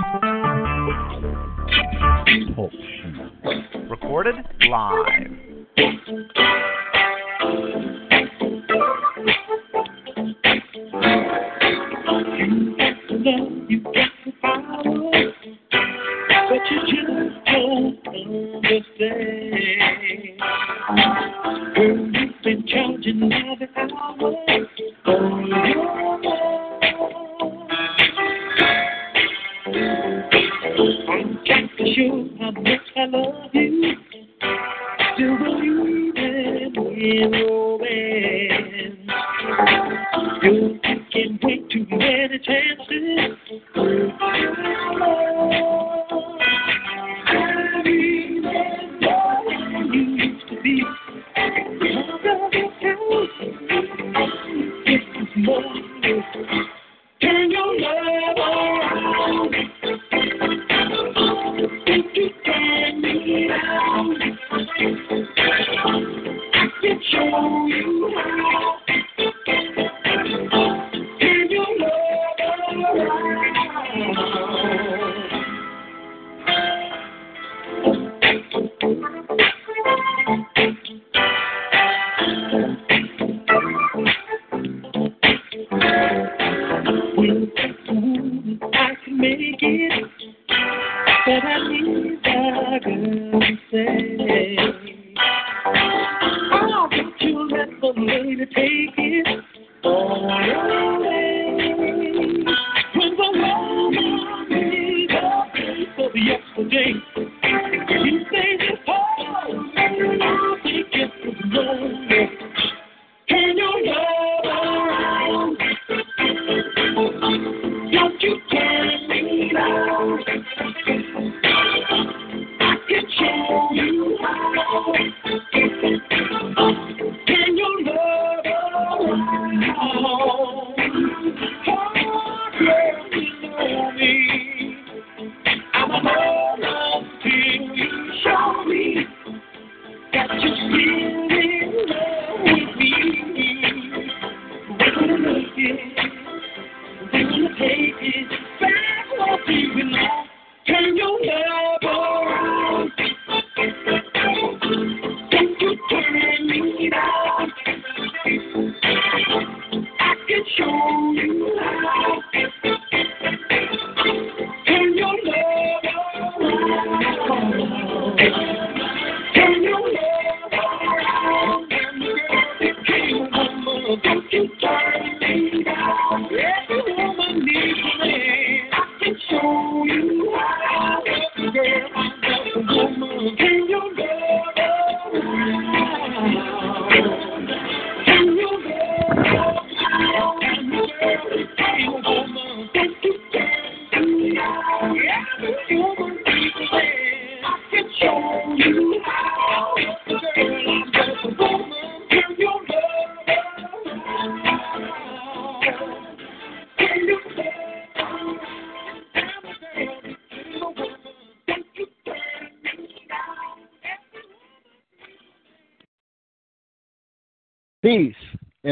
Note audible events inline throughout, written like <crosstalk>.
Don't understand. Girl, you've been charging every hour for I love you. Still believing in romance. You can't wait too many chances.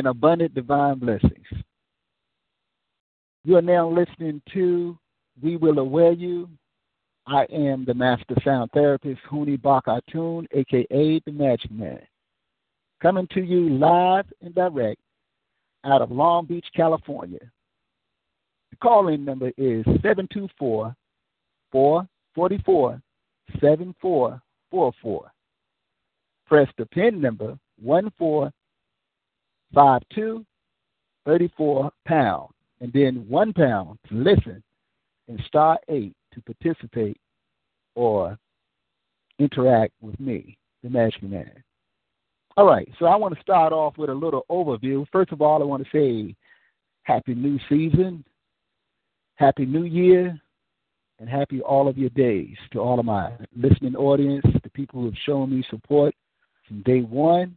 Abundant divine blessings. You are now listening to We Will Aware You. I am the Master Sound Therapist, Huni Bakatun, aka the Magic Man. Coming to you live and direct out of Long Beach, California. The call-in number is 724 444 7444. Press the pin number 1452 34 pound and then one pound to listen and star eight to participate or interact with me, the Magic Man. All right, so I want to start off with a little overview. First of all, I want to say Happy New Season. Happy New Year and happy all of your days to all of my listening audience, the people who have shown me support from day one,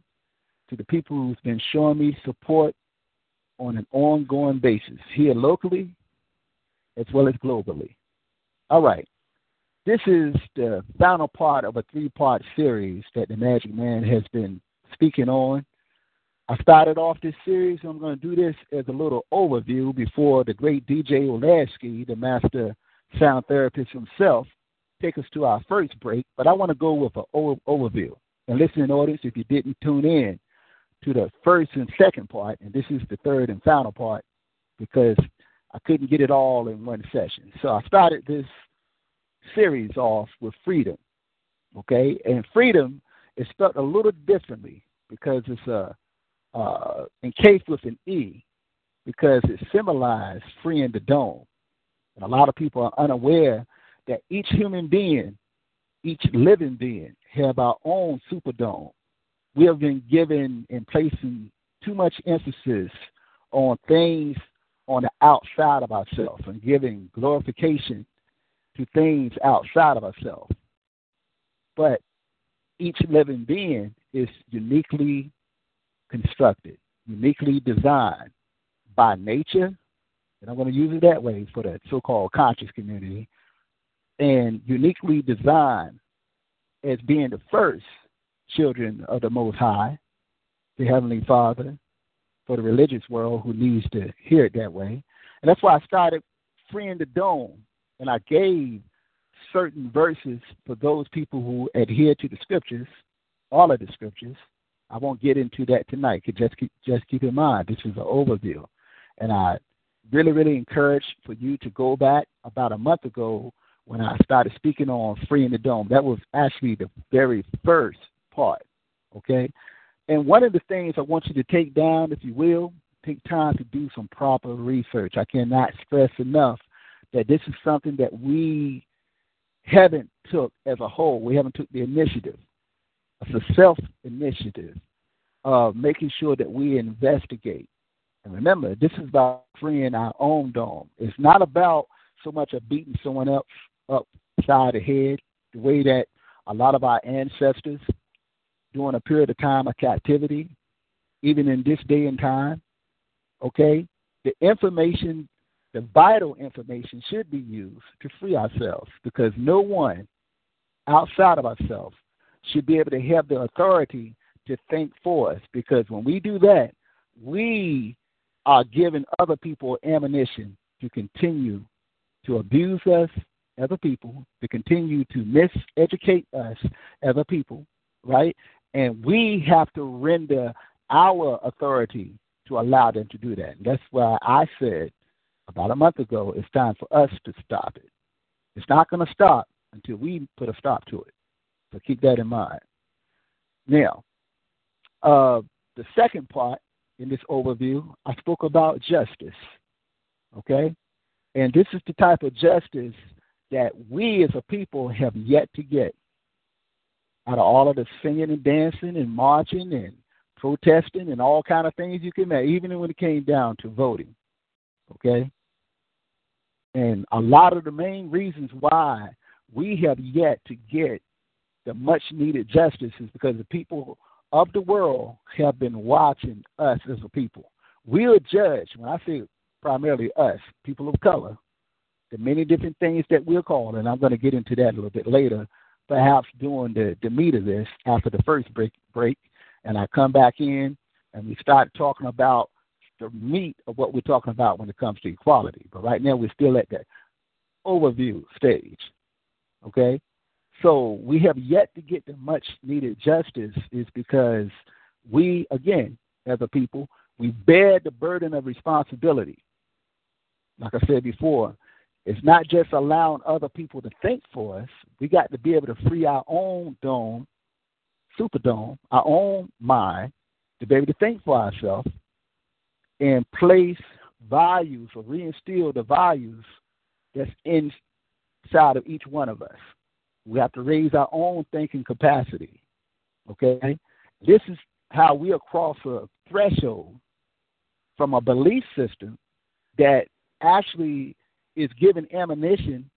to the people who've been showing me support on an ongoing basis here locally as well as globally. All right. This is the final part of a three part series that the Magic Man has been speaking on. I started off this series. I'm going to do this as a little overview before the great DJ Olasky, the master sound therapist himself, take us to our first break. But I want to go with an overview. And listening audience, if you didn't tune in to the first and second part, and this is the third and final part, because I couldn't get it all in one session. So I started this series off with freedom. Okay? And freedom is spelled a little differently because it's a uh, encased with an E because it symbolizes freeing the dome. And a lot of people are unaware that each human being, each living being, have our own superdome. We have been given and placing too much emphasis on things on the outside of ourselves and giving glorification to things outside of ourselves. But each living being is uniquely constructed, uniquely designed by nature, and I'm going to use it that way for the so called conscious community, and uniquely designed as being the first children of the Most High, the Heavenly Father, for the religious world who needs to hear it that way. And that's why I started freeing the dome, and I gave certain verses for those people who adhere to the scriptures, all of the scriptures. I won't get into that tonight. Just keep, just keep in mind this is an overview, and I really, really encourage for you to go back about a month ago when I started speaking on freeing the dome. That was actually the very first part. Okay, and one of the things I want you to take down, if you will, take time to do some proper research. I cannot stress enough that this is something that we haven't took as a whole. We haven't took the initiative. It's a self initiative of making sure that we investigate. And remember, this is about freeing our own dome. It's not about so much of beating someone else upside the head, the way that a lot of our ancestors during a period of time of captivity, even in this day and time, okay, the information, the vital information should be used to free ourselves because no one outside of ourselves should be able to have the authority to think for us because when we do that, we are giving other people ammunition to continue to abuse us as a people, to continue to miseducate us as a people, right? And we have to render our authority to allow them to do that. And that's why I said about a month ago it's time for us to stop it. It's not going to stop until we put a stop to it. So keep that in mind. Now, uh, the second part in this overview, I spoke about justice. Okay? And this is the type of justice that we as a people have yet to get out of all of the singing and dancing and marching and protesting and all kind of things you can make, even when it came down to voting. Okay? And a lot of the main reasons why we have yet to get the much needed justice is because the people of the world have been watching us as a people. We are judged, when I say primarily us, people of color, the many different things that we're called, and I'm going to get into that a little bit later, perhaps during the, the meat of this after the first break, break, and I come back in and we start talking about the meat of what we're talking about when it comes to equality. But right now we're still at the overview stage. Okay? So we have yet to get the much needed justice is because we, again, as a people, we bear the burden of responsibility. Like I said before, it's not just allowing other people to think for us. We got to be able to free our own dome, superdome, our own mind, to be able to think for ourselves and place values or reinstill the values that's inside of each one of us. We have to raise our own thinking capacity. Okay? This is how we cross a threshold from a belief system that actually is giving ammunition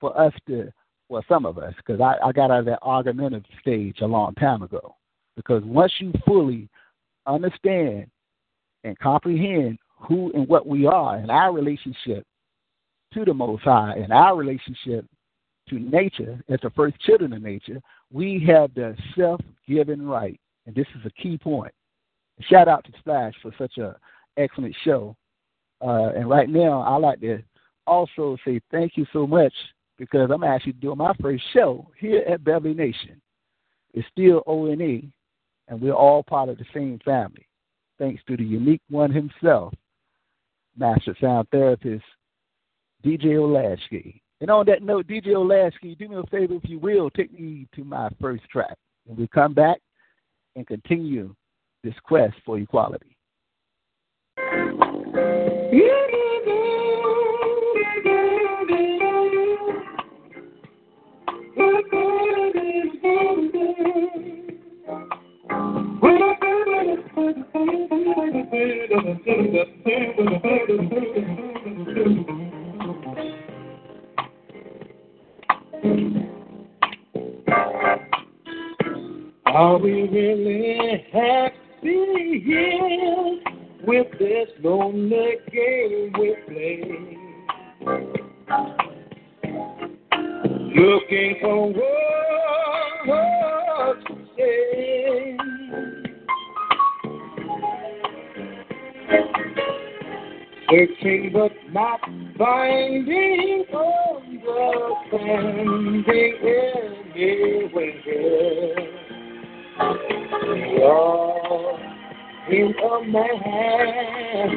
for us to, well, some of us, because I, I got out of that argumentative stage a long time ago. Because once you fully understand and comprehend who and what we are and our relationship to the Most High and our relationship to nature as the first children of nature, we have the self given right. And this is a key point. Shout out to Splash for such a excellent show. Uh, and right now, I like to also say thank you so much because I'm actually doing my first show here at Beverly Nation. It's still O&E, and we're all part of the same family. Thanks to the unique one himself, Master Sound Therapist, DJ Olasky. And on that note, DJ Olasky, do me a favor if you will, take me to my first track. And we come back and continue this quest for equality. Are we really happy here with this lonely game we play? Looking for words Searching but not finding oh, understanding anywhere. You're in a man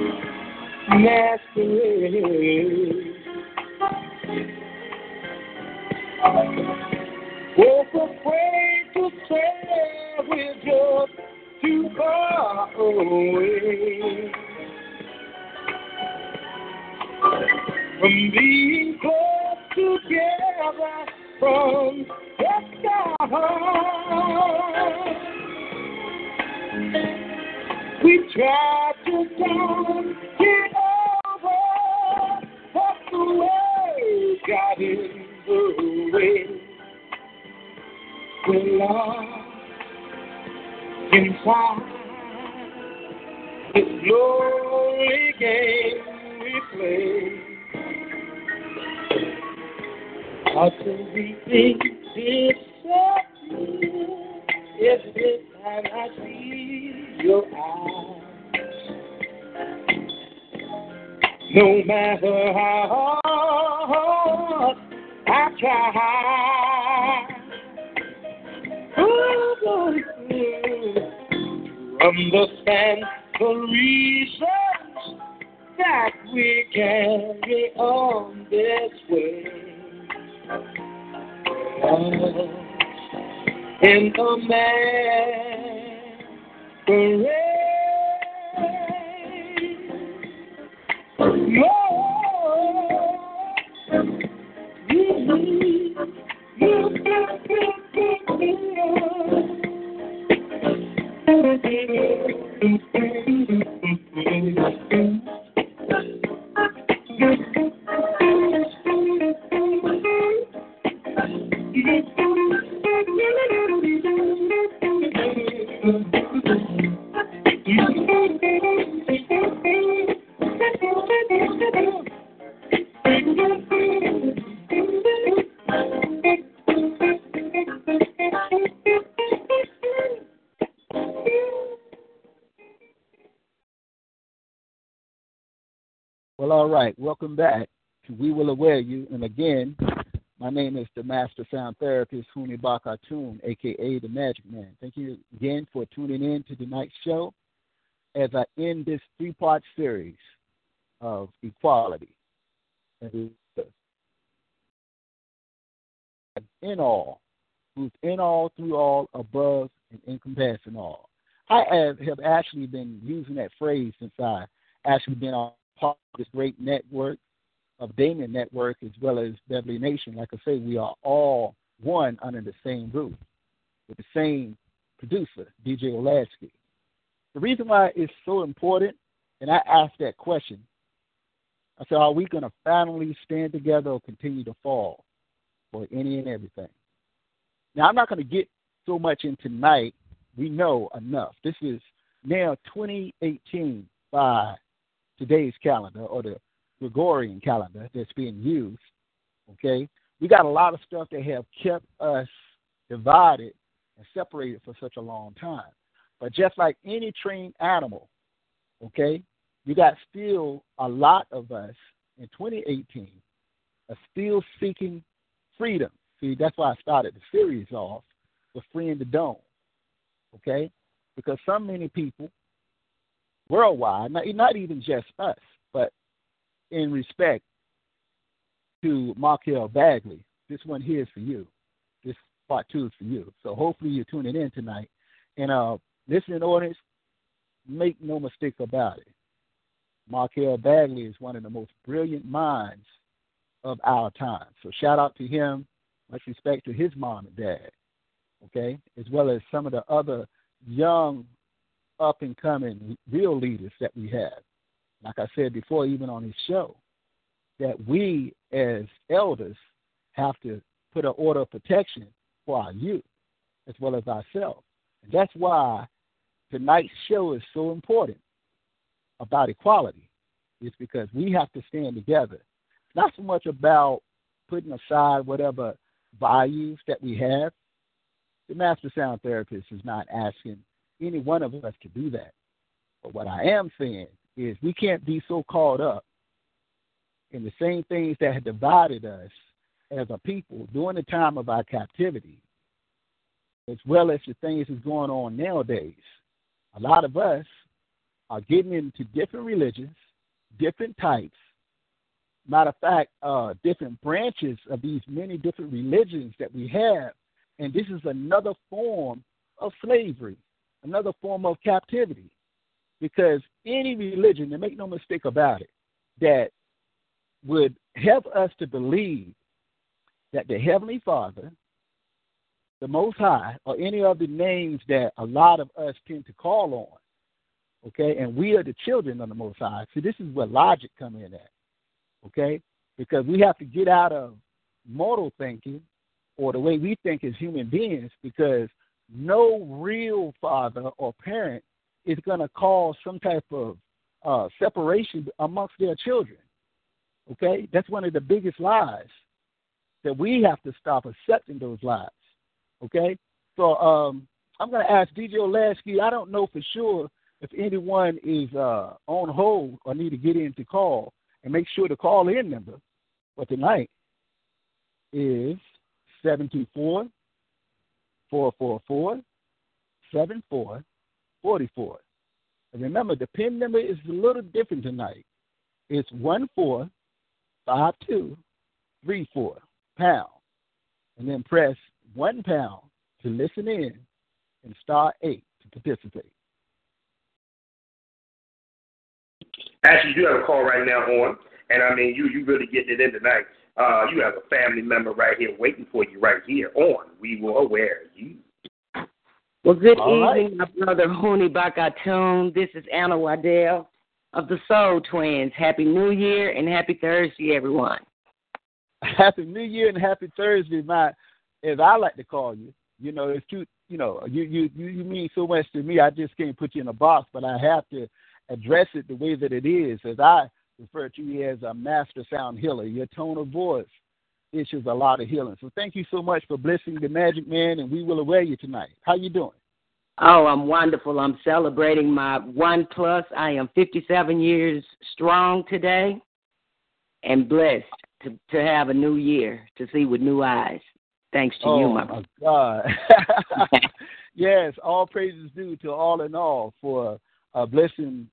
all right. Welcome back We Will Aware You. And again, my name is the Master Sound Therapist, Huni Bakatun, aka the Magic Man. Thank you again for tuning in to tonight's show as I end this three part series of equality. And in all, who's in all, through all, above, and encompassing all. I have actually been using that phrase since I actually been on part of this great network of Damien Network as well as Beverly Nation. Like I say, we are all one under the same roof with the same producer, DJ Olasky. The reason why it's so important, and I asked that question I said, are we going to finally stand together or continue to fall for any and everything? Now, I'm not going to get so much in tonight. We know enough. This is now 2018 by today's calendar or the Gregorian calendar that's being used. Okay, we got a lot of stuff that have kept us divided and separated for such a long time. But just like any trained animal, okay, you got still a lot of us in 2018 are still seeking freedom. See, that's why I started the series off with freeing the dome. Okay, because so many people worldwide, not, not even just us, but in respect to Markel Bagley, this one here is for you. This part two is for you. So hopefully you're tuning in tonight. And uh, listening audience, make no mistake about it. Markel Bagley is one of the most brilliant minds of our time. So shout out to him. Much respect to his mom and dad. Okay, as well as some of the other young, up and coming real leaders that we have. Like I said before, even on his show, that we as elders have to put an order of protection for our youth as well as ourselves. And that's why tonight's show is so important about equality. It's because we have to stand together. Not so much about putting aside whatever values that we have. The master sound therapist is not asking any one of us to do that. But what I am saying is we can't be so caught up in the same things that have divided us as a people during the time of our captivity, as well as the things that's going on nowadays. A lot of us are getting into different religions, different types. Matter of fact, uh, different branches of these many different religions that we have, and this is another form of slavery, another form of captivity. Because any religion, and make no mistake about it, that would help us to believe that the Heavenly Father, the Most High, or any of the names that a lot of us tend to call on, okay, and we are the children of the Most High. See, this is where logic come in at, okay, because we have to get out of mortal thinking or the way we think as human beings because no real father or parent is going to cause some type of uh, separation amongst their children. Okay? That's one of the biggest lies that we have to stop accepting those lies. Okay? So um, I'm going to ask DJ Olasky. I don't know for sure if anyone is uh, on hold or need to get in to call and make sure the call in number for tonight is 724 444 7444. And remember, the PIN number is a little different tonight. It's 14 five two three four pound, and then press one pound to listen in, and star eight to participate. Actually, you have a call right now on, and I mean, you you really getting it in tonight. Uh, you have a family member right here waiting for you right here on. We will aware you. Well, good All evening, my brother Huni Bakatun. This is Anna Waddell of the Soul Twins. Happy New Year and happy Thursday, everyone. Happy New Year and happy Thursday, my as I like to call you. You know, it's cute. You know, you you you you mean so much to me. I just can't put you in a box, but I have to address it the way that it is, as I refer to you as a master sound healer. Your tone of voice issues a lot of healing. So thank you so much for blessing the Magic Man, and we will aware you tonight. How you doing? Oh, I'm wonderful. I'm celebrating my one plus. I am 57 years strong today and blessed to, to have a new year, to see with new eyes. Thanks to oh, you, my my God. <laughs> yes, all praises due to all in all for uh, blessing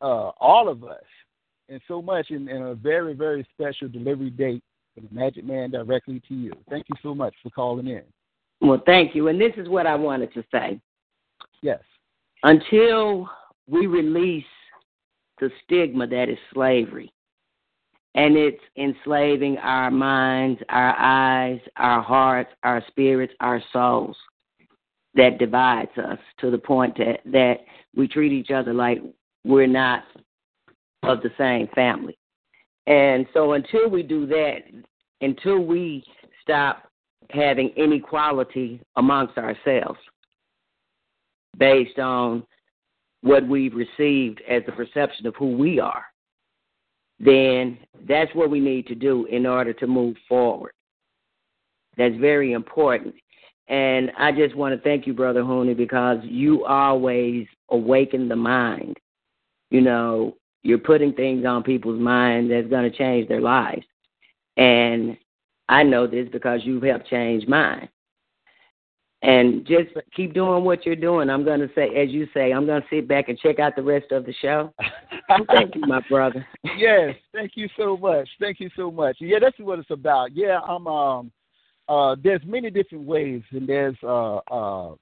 uh, all of us and so much in, in a very, very special delivery date for the Magic Man directly to you. Thank you so much for calling in. Well, thank you. And this is what I wanted to say. Yes. Until we release the stigma that is slavery, and it's enslaving our minds, our eyes, our hearts, our spirits, our souls, that divides us to the point that, that we treat each other like we're not of the same family. And so until we do that, until we stop having inequality amongst ourselves based on what we've received as the perception of who we are, then that's what we need to do in order to move forward. That's very important. And I just want to thank you, Brother Huni, because you always awaken the mind. You know, you're putting things on people's minds that's going to change their lives. And I know this because you've helped change mine. And just keep doing what you're doing. I'm going to say, as you say, I'm going to sit back and check out the rest of the show. <laughs> thank you, my brother. yes, thank you so much. Thank you so much. Yeah, that's what it's about. Yeah, I'm. Um, uh, there's many different ways, and there's uh, uh,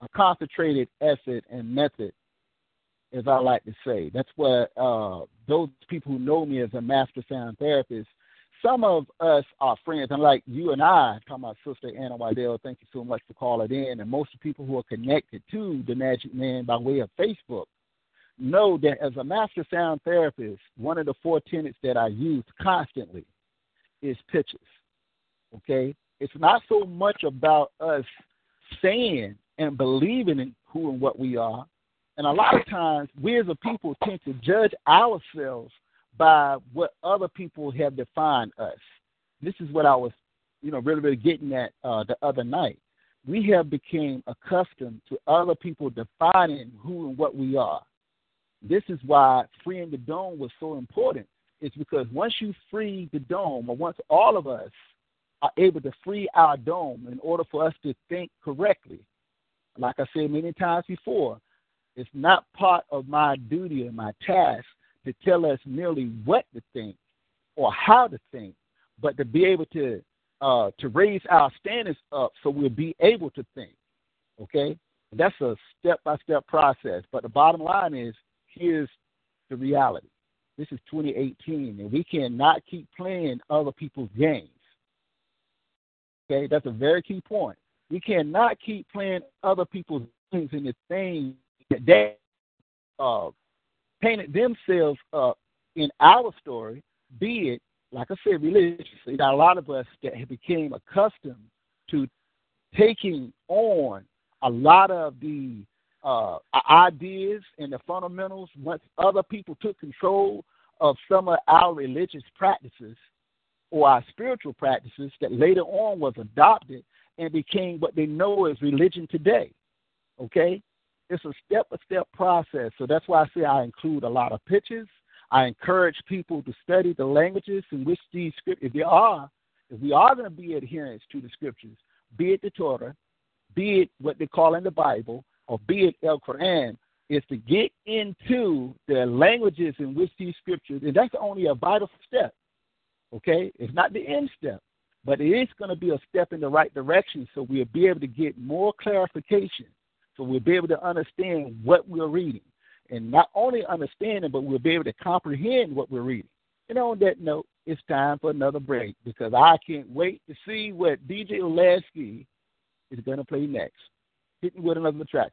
a concentrated effort and method, as I like to say. That's what uh, those people who know me as a master sound therapist some of us are friends, and like you and I, talking about Sister Anna Waddell, thank you so much for calling in. And most people who are connected to the Magic Man by way of Facebook know that as a master sound therapist, one of the four tenets that I use constantly is pitches. Okay? It's not so much about us saying and believing in who and what we are. And a lot of times, we as a people tend to judge ourselves by what other people have defined us. This is what I was, you know, really, really getting at uh, the other night. We have become accustomed to other people defining who and what we are. This is why freeing the dome was so important. It's because once you free the dome, or once all of us are able to free our dome in order for us to think correctly, like I said many times before, it's not part of my duty and my task to tell us merely what to think or how to think, but to be able to uh, to raise our standards up so we'll be able to think. Okay, that's a step by step process. But the bottom line is, here's the reality. This is 2018, and we cannot keep playing other people's games. Okay, that's a very key point. We cannot keep playing other people's games in the things that they uh, painted themselves up in our story, be it, like I said, religiously. Now, a lot of us that became accustomed to taking on a lot of the uh, ideas and the fundamentals once other people took control of some of our religious practices or our spiritual practices that later on was adopted and became what they know as religion today. Okay? It's a step by step process. So that's why I say I include a lot of pictures. I encourage people to study the languages in which these scriptures, if they are, if we are going to be adherents to the scriptures, be it the Torah, be it what they call in the Bible, or be it El Quran, is to get into the languages in which these scriptures, and that's only a vital step. Okay? It's not the end step, but it is going to be a step in the right direction so we'll be able to get more clarification so we'll be able to understand what we're reading. And not only understand it, but we'll be able to comprehend what we're reading. And on that note, it's time for another break because I can't wait to see what DJ Olasky is going to play next. Hitting with another track.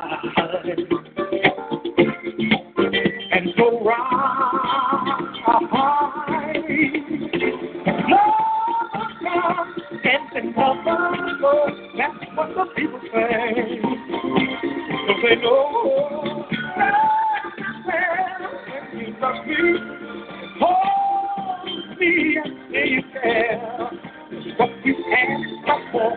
and so right. Love love. That's what the people say. You love me. Hold me and you care. What you ask for.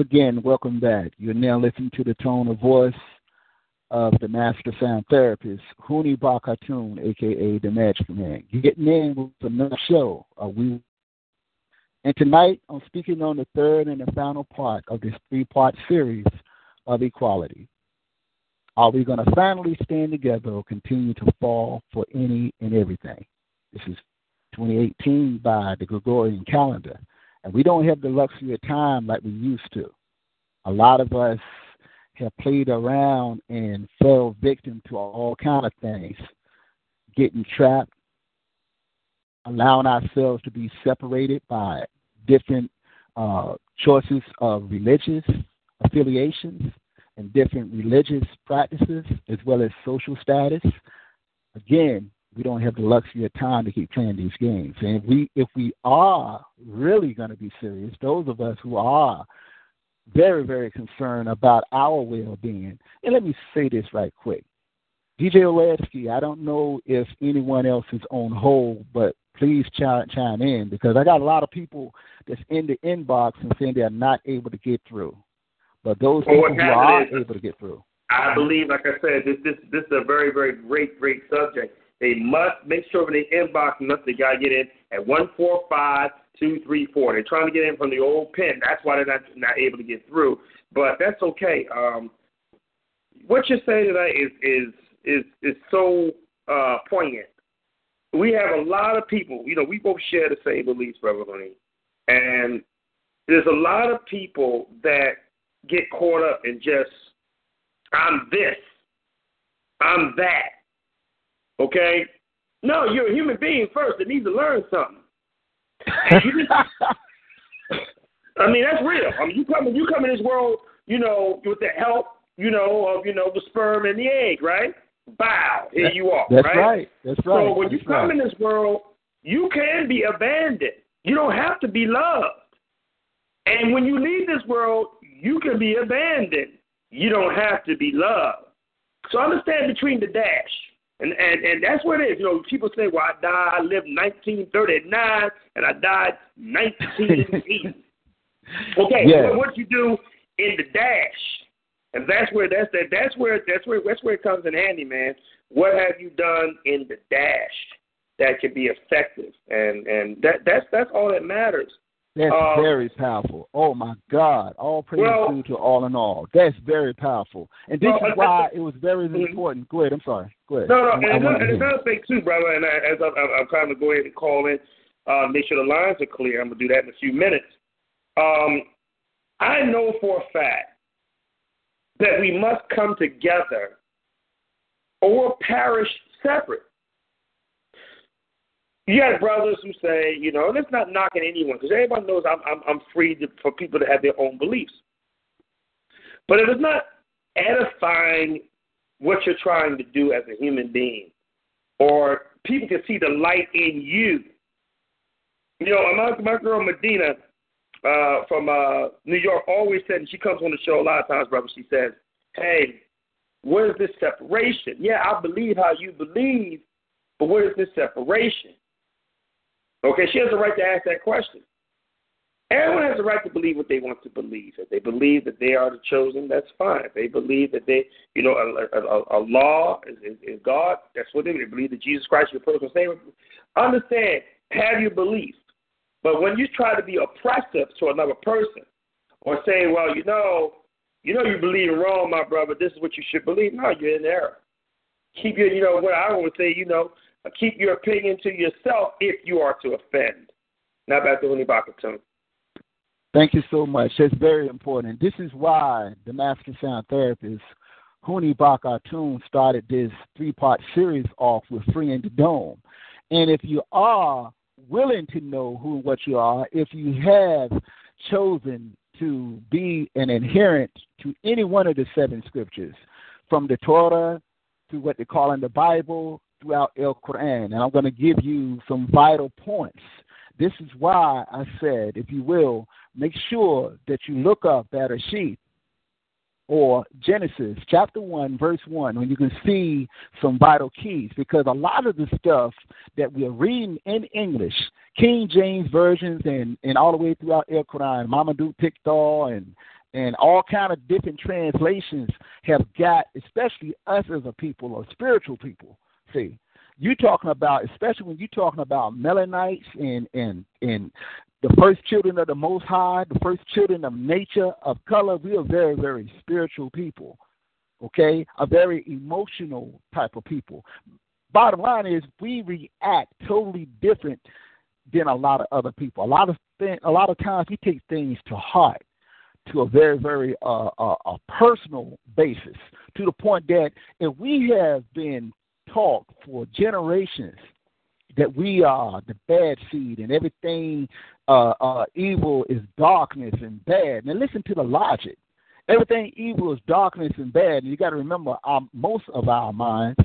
Again, welcome back. You're now listening to the tone of voice of the master sound therapist, Huni Bakatun, aka the Magic Man. You're getting in with another show. Uh, we and tonight I'm speaking on the third and the final part of this three part series of equality. Are we going to finally stand together or continue to fall for any and everything? This is 2018 by the Gregorian calendar. And we don't have the luxury of time like we used to. A lot of us have played around and fell victim to all kind of things, getting trapped, allowing ourselves to be separated by different uh, choices of religious affiliations and different religious practices, as well as social status. Again, we don't have the luxury of time to keep playing these games. And if we if we are really going to be serious, those of us who are very very concerned about our well being, and let me say this right quick, DJ Olasky, I don't know if anyone else is on hold, but please chime, chime in because I got a lot of people that's in the inbox and saying they're not able to get through. But those Well, people who are is- able to get through. I believe, like I said, this this this is a very very great great subject. They must make sure when they inbox unless they gotta get in at one four five two three four. They're trying to get in from the old pin. That's why they're not not able to get through. But that's okay. Um, what you're saying tonight is is is is so uh, poignant. We have a lot of people. You know, we both share the same beliefs, Brother Honey, and there's a lot of people that get caught up in just I'm this, I'm that. Okay? No, you're a human being first that needs to learn something. And you just- <laughs> I mean, that's real. I mean, you come you come in this world, you know, with the help, you know, of you know the sperm and the egg, right? Bow, here you are, That's right? right. That's right. So when you come right. in this world, you can be abandoned. You don't have to be loved. And when you leave this world, you can be abandoned. You don't have to be loved. So understand between the dash. And, and and that's what it is. You know, people say, Well, I died, I lived nineteen thirty nine and I died nineteen eighty. <laughs> Okay, Yeah. what you do in the dash, and that's where that's that that's where that's where that's where it comes in handy, man. What have you done in the dash? that can be effective, and and that that's that's all that matters. That's Um, very powerful. Oh my God! All praise Well- due to all in all. That's very powerful, and this is why it was very Mhm. important. Go ahead. I'm sorry. Go ahead. No, no, I- and, I another, and another thing too, brother. And I, as I'm, I'm, I'm trying to go ahead and call in, uh, make sure the lines are clear. I'm gonna do that in a few minutes. Um, I know for a fact that we must come together or perish separate. You got brothers who say, you know, and it's not knocking anyone because everybody knows I'm I'm, I'm free to, for people to have their own beliefs. But it's not edifying what you're trying to do as a human being, or people can see the light in you. You know, my my girl Medina uh, from uh, New York always said, and she comes on the show a lot of times, brother. She says, "Hey, where is this separation? Yeah, I believe how you believe, but where is this separation?" Okay, she has the right to ask that question. Everyone has the right to believe what they want to believe. If they believe that they are the chosen, that's fine. If they believe that they, you know, a, a, a law is, is, is God, that's what they, they believe that Jesus Christ is your personal Savior. Understand, have your belief. But when you try to be oppressive to another person, or say, well, you know, you know, you believe wrong, my brother. This is what you should believe. No, you're in error. Keep your, you know, what I would say, you know, keep your opinion to yourself if you are to offend. Now back to Huni Bakatun. Thank you so much. That's very important. This is why the Master Sound Therapist, Huni Bakatun, started this three part series off with Freeing the Dome. And if you are willing to know who and what you are, if you have chosen to be an adherent to any one of the seven scriptures, from the Torah to what they call in the Bible throughout El Quran, and I'm going to give you some vital points. This is why I said, if you will, make sure that you look up Bereshit or Genesis chapter 1, verse 1, when you can see some vital keys. Because a lot of the stuff that we're reading in English, King James versions and, and all the way throughout El Quran, Mamadou Tikdal and and all kind of different translations have got, especially us as a people or spiritual people. See, you talking about, especially when you're talking about Melanites and and and the first children of the Most High, the first children of nature, of color. We are very, very spiritual people. Okay, a very emotional type of people. Bottom line is, we react totally different than a lot of other people. A lot of th- a lot of times we take things to heart to a very, very uh, uh, a personal basis, to the point that if we have been taught for generations that we are the bad seed and everything uh, uh, evil is darkness and bad. Now listen to the logic. Everything evil is darkness and bad. And you got to remember, our, most of our minds,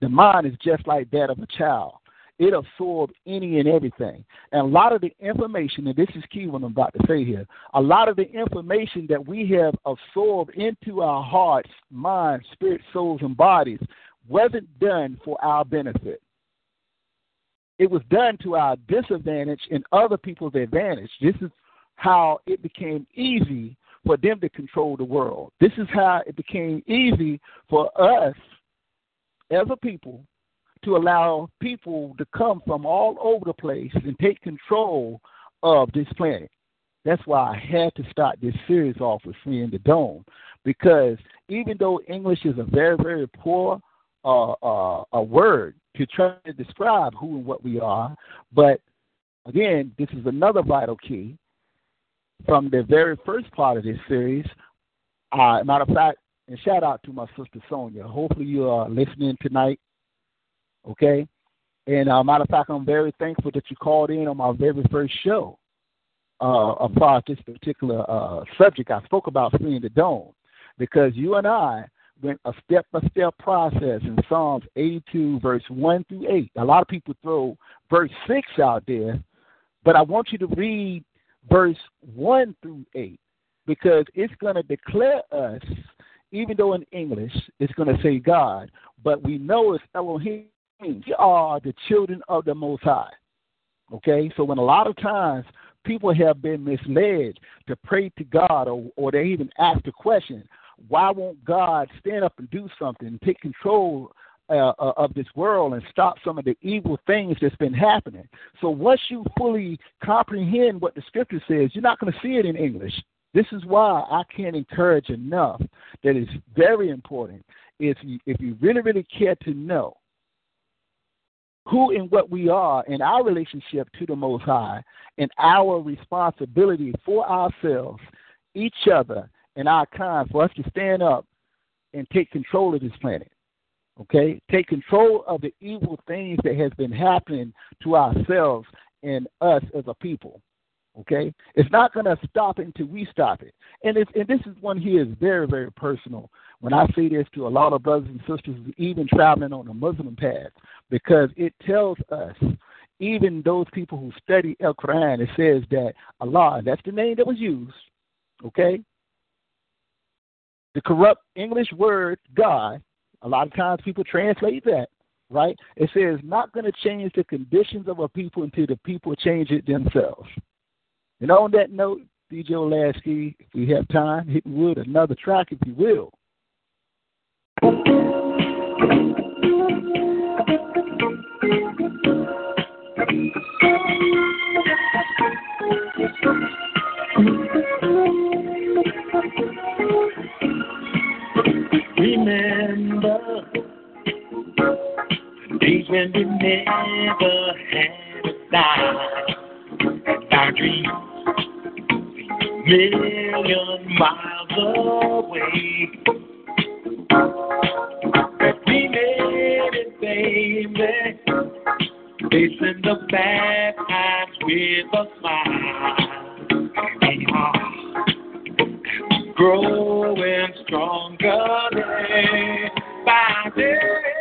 the mind is just like that of a child. It absorbs any and everything. And a lot of the information, and this is key what I'm about to say here, a lot of the information that we have absorbed into our hearts, minds, spirit, souls, and bodies wasn't done for our benefit. It was done to our disadvantage and other people's advantage. This is how it became easy for them to control the world. This is how it became easy for us as a people to allow people to come from all over the place and take control of this planet. That's why I had to start this series off with Freeing the Dome, because even though English is a very, very poor a word to try to describe who and what we are, but again, this is another vital key from the very first part of this series. Uh, matter of fact, and shout out to my sister Sonia. Hopefully, you are listening tonight. Okay, and uh, matter of fact, I'm very thankful that you called in on my very first show uh, about this particular uh, subject. I spoke about freeing the dome because you and I went a step by step process in Psalms 82, verse 1 through 8. A lot of people throw verse 6 out there, but I want you to read verse 1 through 8 because it's going to declare us, even though in English it's going to say God, but we know it's Elohim. We are the children of the Most High. Okay, so when a lot of times people have been misled to pray to God, or, or they even ask the question, why won't God stand up and do something, take control uh, uh, of this world and stop some of the evil things that's been happening. So once you fully comprehend what the scripture says, you're not going to see it in English. This is why I can't encourage enough that it's very important if you if you really really care to know who and what we are in our relationship to the Most High and our responsibility for ourselves, each other, and our kind for us to stand up and take control of this planet. Okay? Take control of the evil things that has been happening to ourselves and us as a people. Okay? It's not going to stop until we stop it. And, it's, and this is one here is very, very personal when I say this to a lot of brothers and sisters, even traveling on the Muslim path, because it tells us, even those people who study El Quran, it says that Allah, that's the name that was used, okay? The corrupt English word God, a lot of times people translate that, right? It says not going to change the conditions of a people until the people change it themselves. And on that note, DJ Olasky, if we have time, hit me with another track, if you will. Remember the days when we never had a dime. Our dreams million miles away. We made it, baby. Facing the bad times with a smile. We are growing stronger day by day.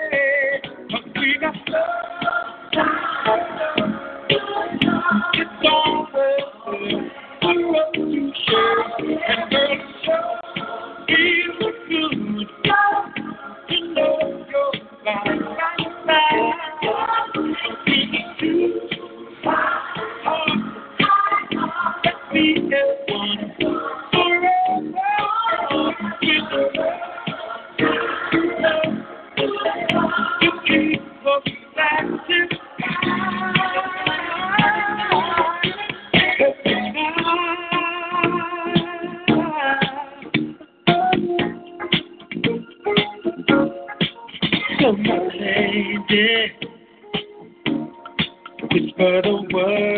Whisper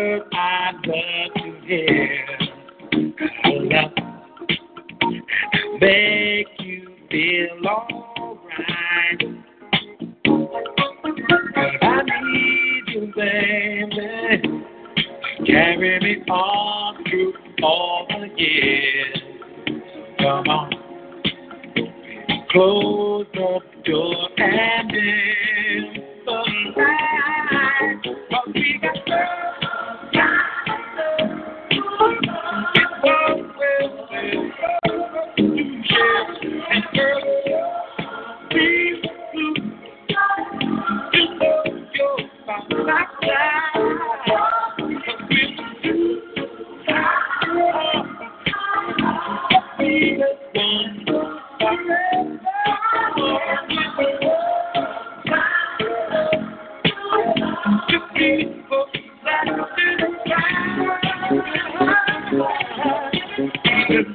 If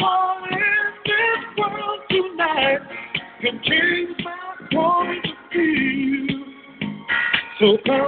more in this world tonight can change my. So come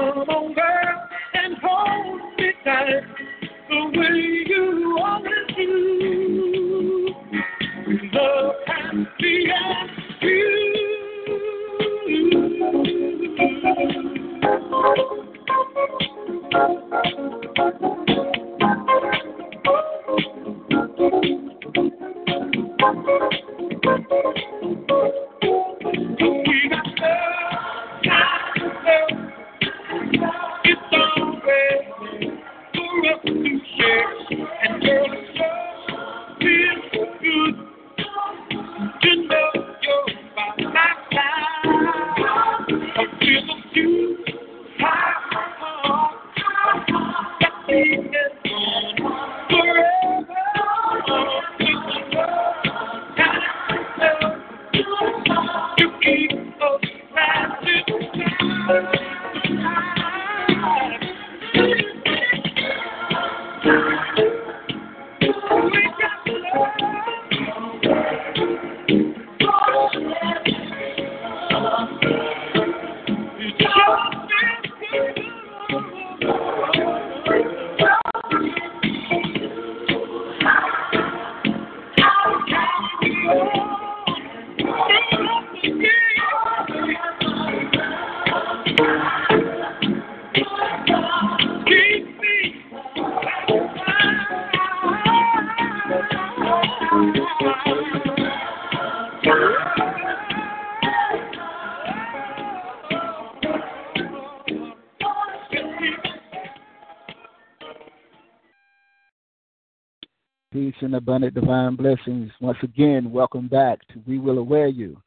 divine blessings. Once again, welcome back to We Will Aware You.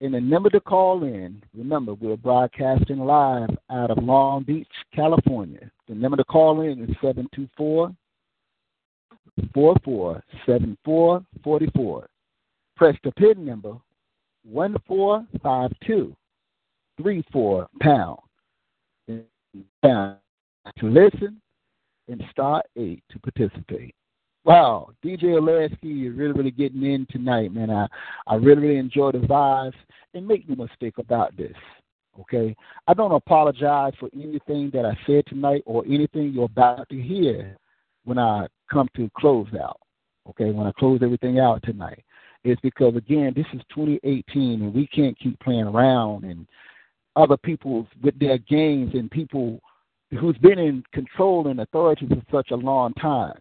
And the number to call in, remember, we're broadcasting live out of Long Beach, California. The number to call in is 724 447444. Press the PIN number 1452 34 pound. Pound to listen and star 8 to participate. Wow, DJ Lasky, you're really, really getting in tonight, man. I, I really, really enjoy the vibes. And make no mistake about this, okay? I don't apologize for anything that I said tonight or anything you're about to hear when I come to close out, okay? When I close everything out tonight. It's because, again, this is 2018 and we can't keep playing around and other people with their games and people who's been in control and authority for such a long time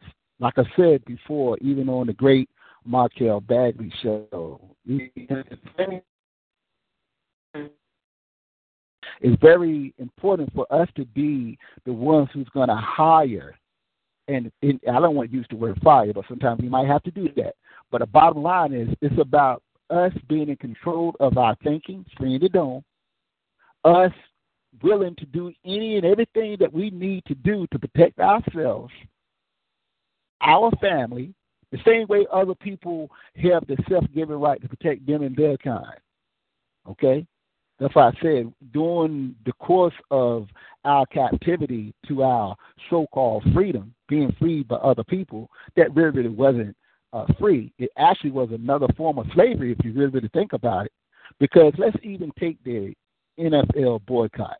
like I said before, even on the great Markel Bagley show, it's very important for us to be the ones who's going to hire. And it, I don't want to use the word fire, but sometimes we might have to do that. But the bottom line is, it's about us being in control of our thinking, freeing the dome, us willing to do any and everything that we need to do to protect ourselves our family the same way other people have the self given right to protect them and their kind. Okay? That's why I said during the course of our captivity to our so called freedom, being freed by other people, that really, really wasn't uh, free. It actually was another form of slavery if you really, really think about it. Because let's even take the NFL boycott.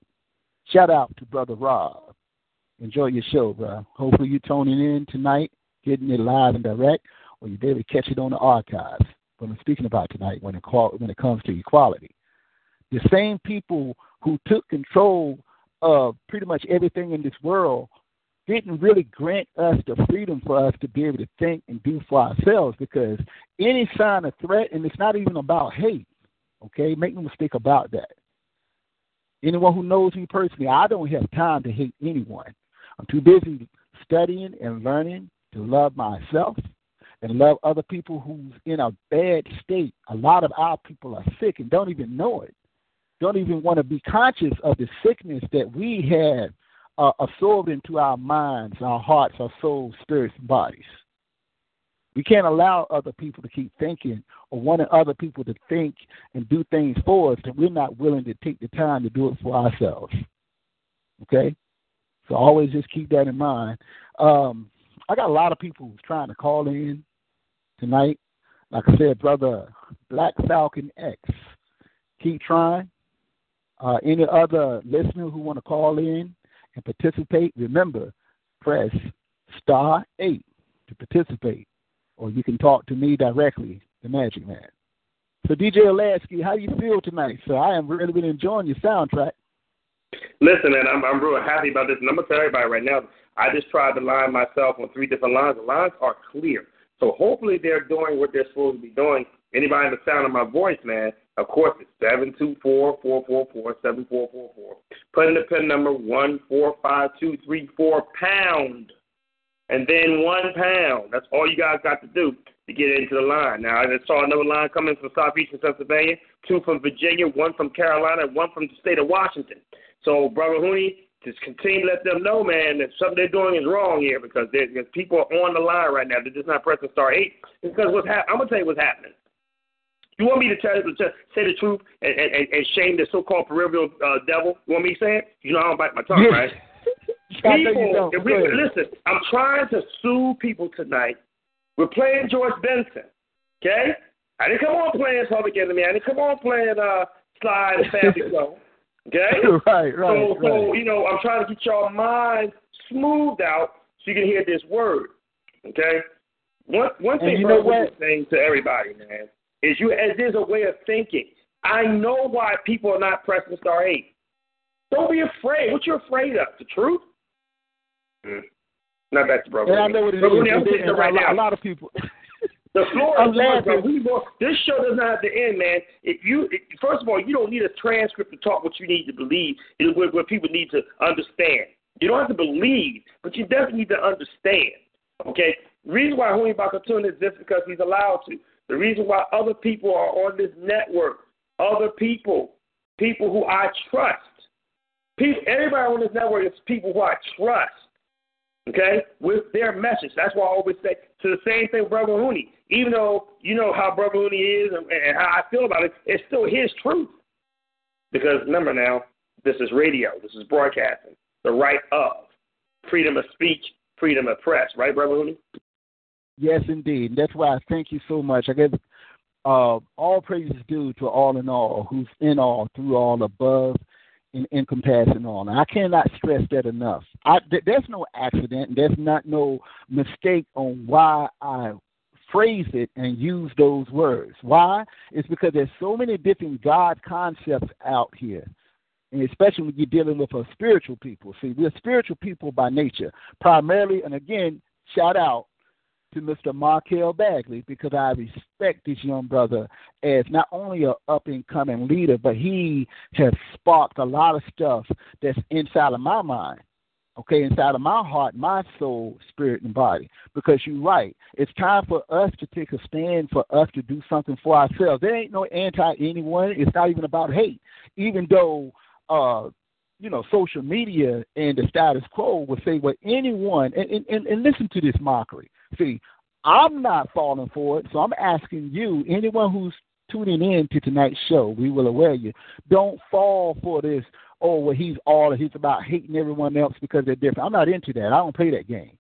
Shout out to Brother Rob. Enjoy your show, bro. Hopefully you're tuning in tonight getting it live and direct, or you're able to catch it on the archives. What I'm speaking about tonight when it, when it comes to equality. The same people who took control of pretty much everything in this world didn't really grant us the freedom for us to be able to think and do for ourselves because any sign of threat, and it's not even about hate, okay? Make no mistake about that. Anyone who knows me personally, I don't have time to hate anyone. I'm too busy studying and learning to love myself and love other people who's in a bad state. A lot of our people are sick and don't even know it. Don't even want to be conscious of the sickness that we have uh, absorbed into our minds, our hearts, our souls, spirits, and bodies. We can't allow other people to keep thinking or wanting other people to think and do things for us that we're not willing to take the time to do it for ourselves. Okay? So always just keep that in mind. Um, I got a lot of people who's trying to call in tonight. Like I said, brother Black Falcon X, keep trying. Uh, any other listener who want to call in and participate, remember, press star eight to participate, or you can talk to me directly, the Magic Man. So, DJ Olasky, how do you feel tonight, sir? I am really, really enjoying your soundtrack. Listen, man, I'm I'm real happy about this, and I'm gonna tell everybody right now. I just tried the line myself on three different lines. The lines are clear. So hopefully they're doing what they're supposed to be doing. Anybody in the sound of my voice, man, of course it's seven two four four four four seven four four four. Put in the pin number one four five two three four pound. And then one pound. That's all you guys got to do to get into the line. Now I just saw another line coming from southeastern Pennsylvania, two from Virginia, one from Carolina, and one from the state of Washington. So, Brother Huni, just continue to let them know, man, that something they're doing is wrong here because, because people are on the line right now. They're just not pressing star eight. Because what's hap- I'm gonna tell you what's happening. You want me to tell to say the truth and, and, and shame the so-called proverbial uh, devil? You want me to say it? You know I don't bite my tongue, right? <laughs> I know you People, we, listen, I'm trying to sue people tonight. We're playing George Benson, okay? I didn't come on playing Public Enemy. I didn't come on playing uh, Slide and Family <laughs> Flow, okay? <laughs> right, right, so, so, you know, I'm trying to get your mind smoothed out so you can hear this word, okay? One, one thing you know what? is saying to everybody, man, is you as there's a way of thinking. I know why people are not pressing star eight. Don't be afraid. What you afraid of? The truth? Mm. Not back to brother. And I know what it is. Brother Rooney, I'm And saying a, right lot, now. a lot of people. The floor I'm is yours, laughing. We go- This show does not have to end, man. If you, if, first of all, you don't need a transcript to talk what you need to believe. It's what, what people need to understand. You don't have to believe, but you definitely need to understand. Okay. Reason why Huni Bakatun is just because he's allowed to. The reason why other people are on this network, other people, people who I trust. People, everybody on this network is people who I trust okay, with their message. That's why I always say to the same thing with Brother Huni. Even though you know how Brother Huni is and, and how I feel about it, it's still his truth. Because remember now, this is radio, this is broadcasting, the right of freedom of speech, freedom of press, right, Brother Huni? Yes, indeed. That's why I thank you so much. I give uh, all praises due to all in all, who's in all, through all, above, and encompassing all. And I cannot stress that enough. I, th- there's no accident. There's not no mistake on why I phrase it and use those words. Why? It's because there's so many different God concepts out here. And especially when you're dealing with a spiritual people. See, we're spiritual people by nature, primarily. And again, shout out to Mr. Markel Bagley because I respect this young brother as not only a up and coming leader, but he has sparked a lot of stuff that's inside of my mind. Okay, inside of my heart, my soul, spirit, and body. Because you're right. It's time for us to take a stand, for us to do something for ourselves. There ain't no anti anyone. It's not even about hate. Even though uh you know, social media and the status quo would say, well, anyone, and, and, and listen to this mockery. See, I'm not falling for it, so I'm asking you, anyone who's tuning in to tonight's show, we will aware you, don't fall for this, oh, well, he's all, he's about hating everyone else because they're different. I'm not into that. I don't play that game.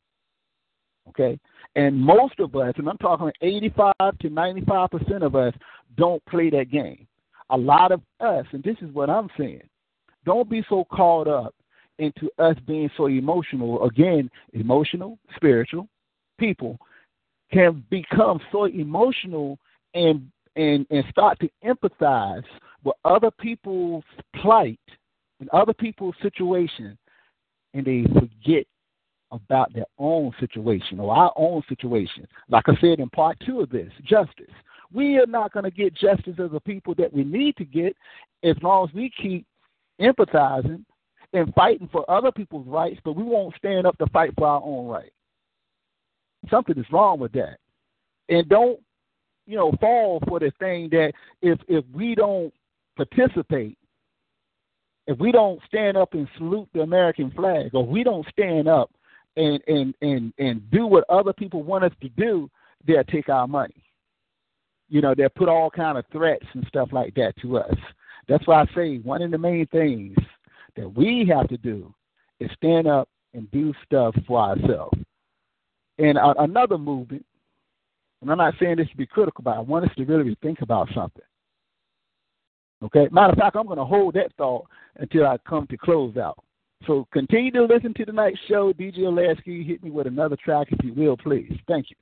Okay? And most of us, and I'm talking 85 to 95% of us, don't play that game. A lot of us, and this is what I'm saying, don't be so caught up into us being so emotional. Again, emotional, spiritual people can become so emotional and and and start to empathize with other people's plight and other people's situation, and they forget about their own situation or our own situation. Like I said in part two of this, justice. We are not going to get justice as a people that we need to get as long as we keep empathizing and fighting for other people's rights, but we won't stand up to fight for our own right. Something is wrong with that. And don't, you know, fall for the thing that if if we don't participate, if we don't stand up and salute the American flag, or we don't stand up and and and and do what other people want us to do, they'll take our money. You know, they'll put all kind of threats and stuff like that to us. That's why I say one of the main things that we have to do is stand up and do stuff for ourselves. And another movement, and I'm not saying this to be critical, but I want us to really think about something. Okay? Matter of fact, I'm going to hold that thought until I come to close out. So continue to listen to tonight's show. DJ Lasky, hit me with another track if you will, please. Thank you.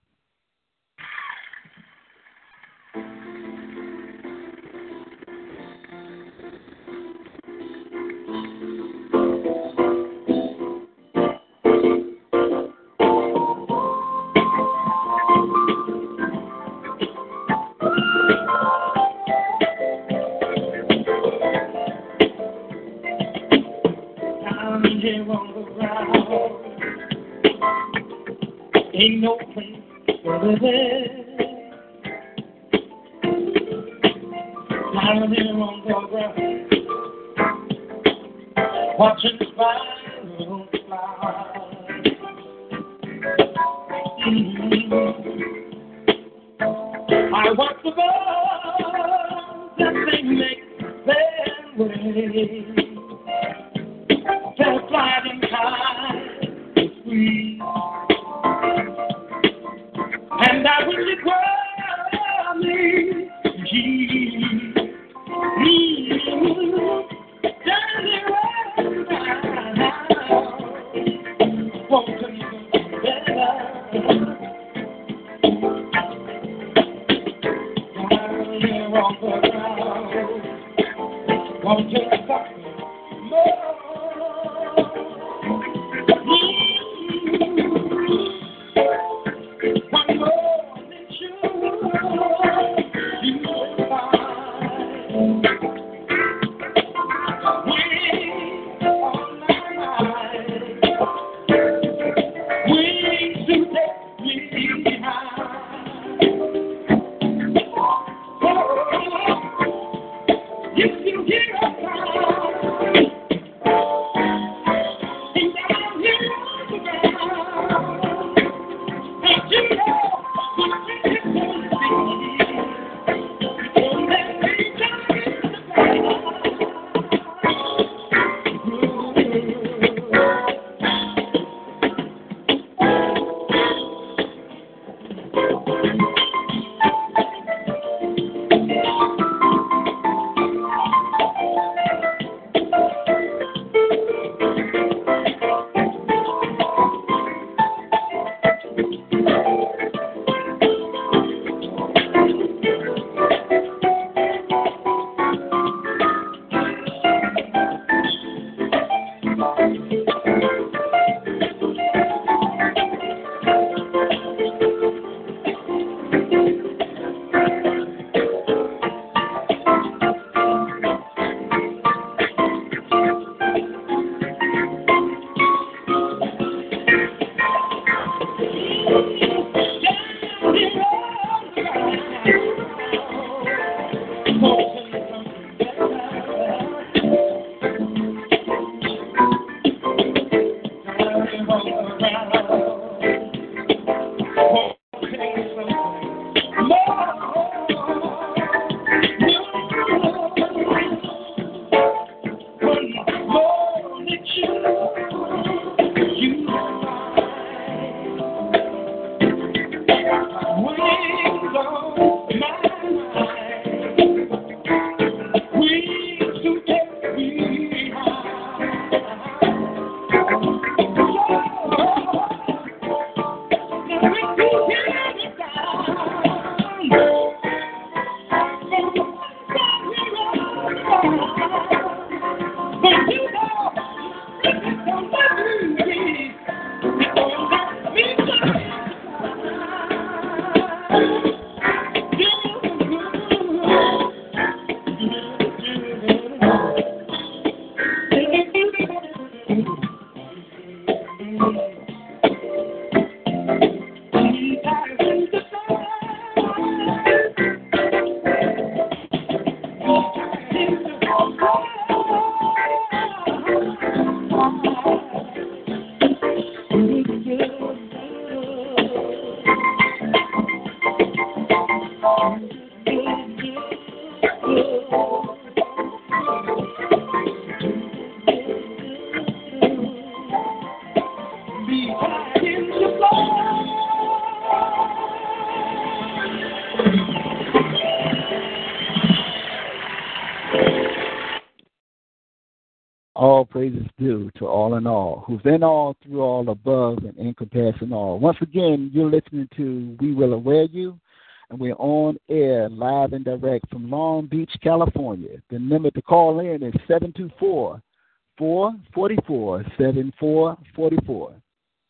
On the ground. Ain't no place for it. I'm here on the ground. Watching the spirals fly. Mhm. I watch the birds they make their way. They're flying in all, through all, above, and encompassing all. Once again, you're listening to We Will Aware You, and we're on air, live and direct from Long Beach, California. The number to call in is 724 444 7444.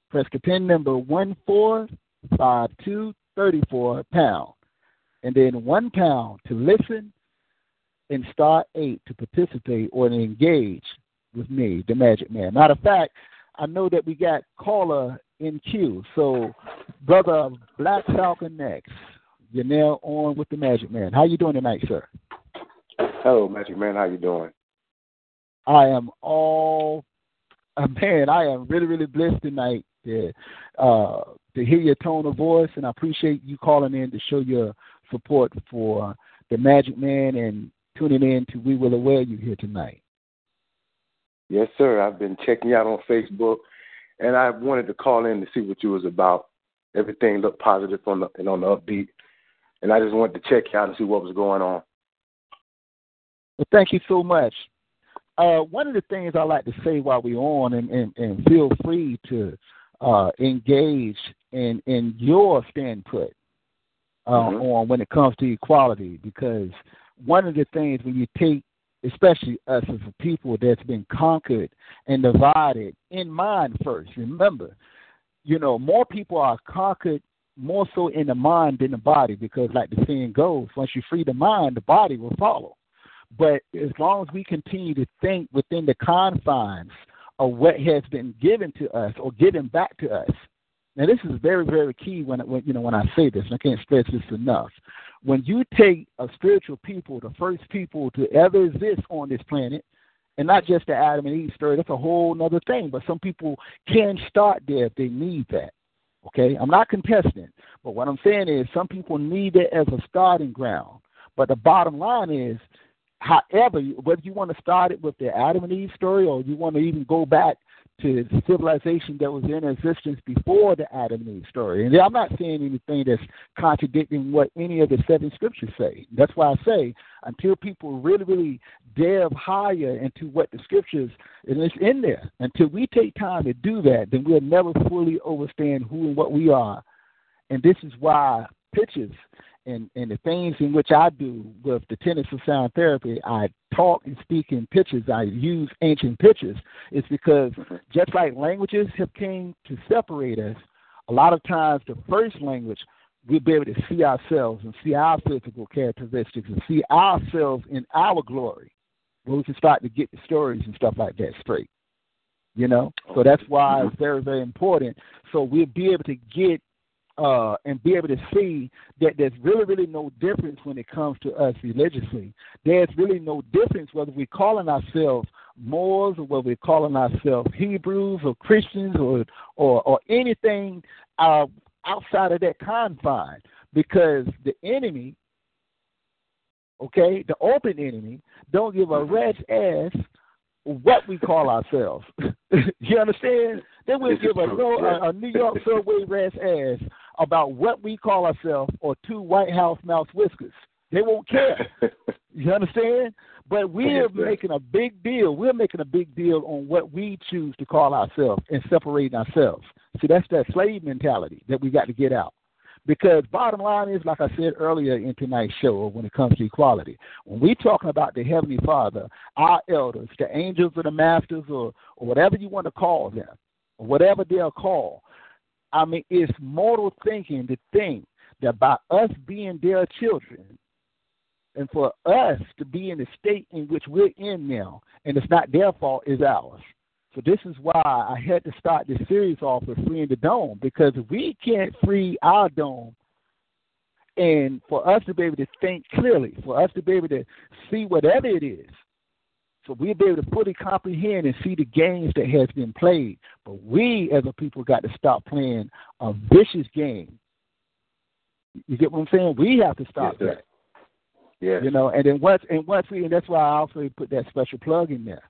Press the pin number 145234 pound, and then one pound to listen, and star eight to participate or to engage with me, the Magic Man. Matter of fact, I know that we got caller in queue. So, brother Black Falcon next. You're now on with the Magic Man. How you doing tonight, sir? Hello, Magic Man. How you doing? I am all uh, man. I am really, really blessed tonight to uh, to hear your tone of voice, and I appreciate you calling in to show your support for the Magic Man and tuning in to We Will Aware You here tonight. Yes, sir. I've been checking you out on Facebook, and I wanted to call in to see what you was about. Everything looked positive on the and on the upbeat, and I just wanted to check you out and see what was going on. Well, thank you so much. Uh, one of the things I like to say while we're on, and, and, and feel free to uh, engage in in your stand put uh, Mhm. on when it comes to equality, because one of the things when you take, especially us as a people that's been conquered and divided in mind first. Remember, you know, more people are conquered more so in the mind than the body, because like the saying goes, once you free the mind, the body will follow. But as long as we continue to think within the confines of what has been given to us or given back to us, now this is very, very key when, when you know when I say this, and I can't stress this enough. When you take a spiritual people, the first people to ever exist on this planet, and not just the Adam and Eve story, that's a whole other thing. But some people can start there if they need that. Okay, I'm not contesting, but what I'm saying is some people need it as a starting ground. But the bottom line is, however, whether you want to start it with the Adam and Eve story or you want to even go back to civilization that was in existence before the Adam and Eve story. And I'm not saying anything that's contradicting what any of the seven scriptures say. That's why I say until people really, really delve higher into what the scriptures and it's in there, until we take time to do that, then we'll never fully understand who and what we are. And this is why pictures and, and the things in which I do with the tenets of sound therapy, I talk and speak in pictures. I use ancient pictures. It's because mm-hmm. just like languages have came to separate us, a lot of times the first language we'll be able to see ourselves and see our physical characteristics and see ourselves in our glory. Where we can start to get the stories and stuff like that straight. You know? So that's why it's mm-hmm. very, very important. So we'll be able to get uh, and be able to see that there's really, really no difference when it comes to us religiously. There's really no difference whether we're calling ourselves Moors or whether we're calling ourselves Hebrews or Christians or or, or anything uh, outside of that confine, because the enemy, okay, the open enemy, don't give a rat's ass what we call ourselves. <laughs> you understand? They will give a, a, a New York <laughs> subway rat's ass about what we call ourselves or two White House mouse whiskers. They won't care. <laughs> you understand? But we're making a big deal. We're making a big deal on what we choose to call ourselves and separating ourselves. See, that's that slave mentality that we got to get out. Because bottom line is, like I said earlier in tonight's show, when it comes to equality, when we're talking about the Heavenly Father, our elders, the angels or the masters, or, or whatever you want to call them, or whatever they're called, I mean, it's mortal thinking to think that by us being their children, and for us to be in the state in which we're in now, and it's not their fault, is ours. So this is why I had to start this series off with freeing the dome because we can't free our dome, and for us to be able to think clearly, for us to be able to see whatever it is, so we'll be able to fully comprehend and see the games that has been played. But we as a people got to stop playing a vicious game. You get what I'm saying? We have to stop Yes, that. Yes. You know, and then once and once we and that's why I also put that special plug in there.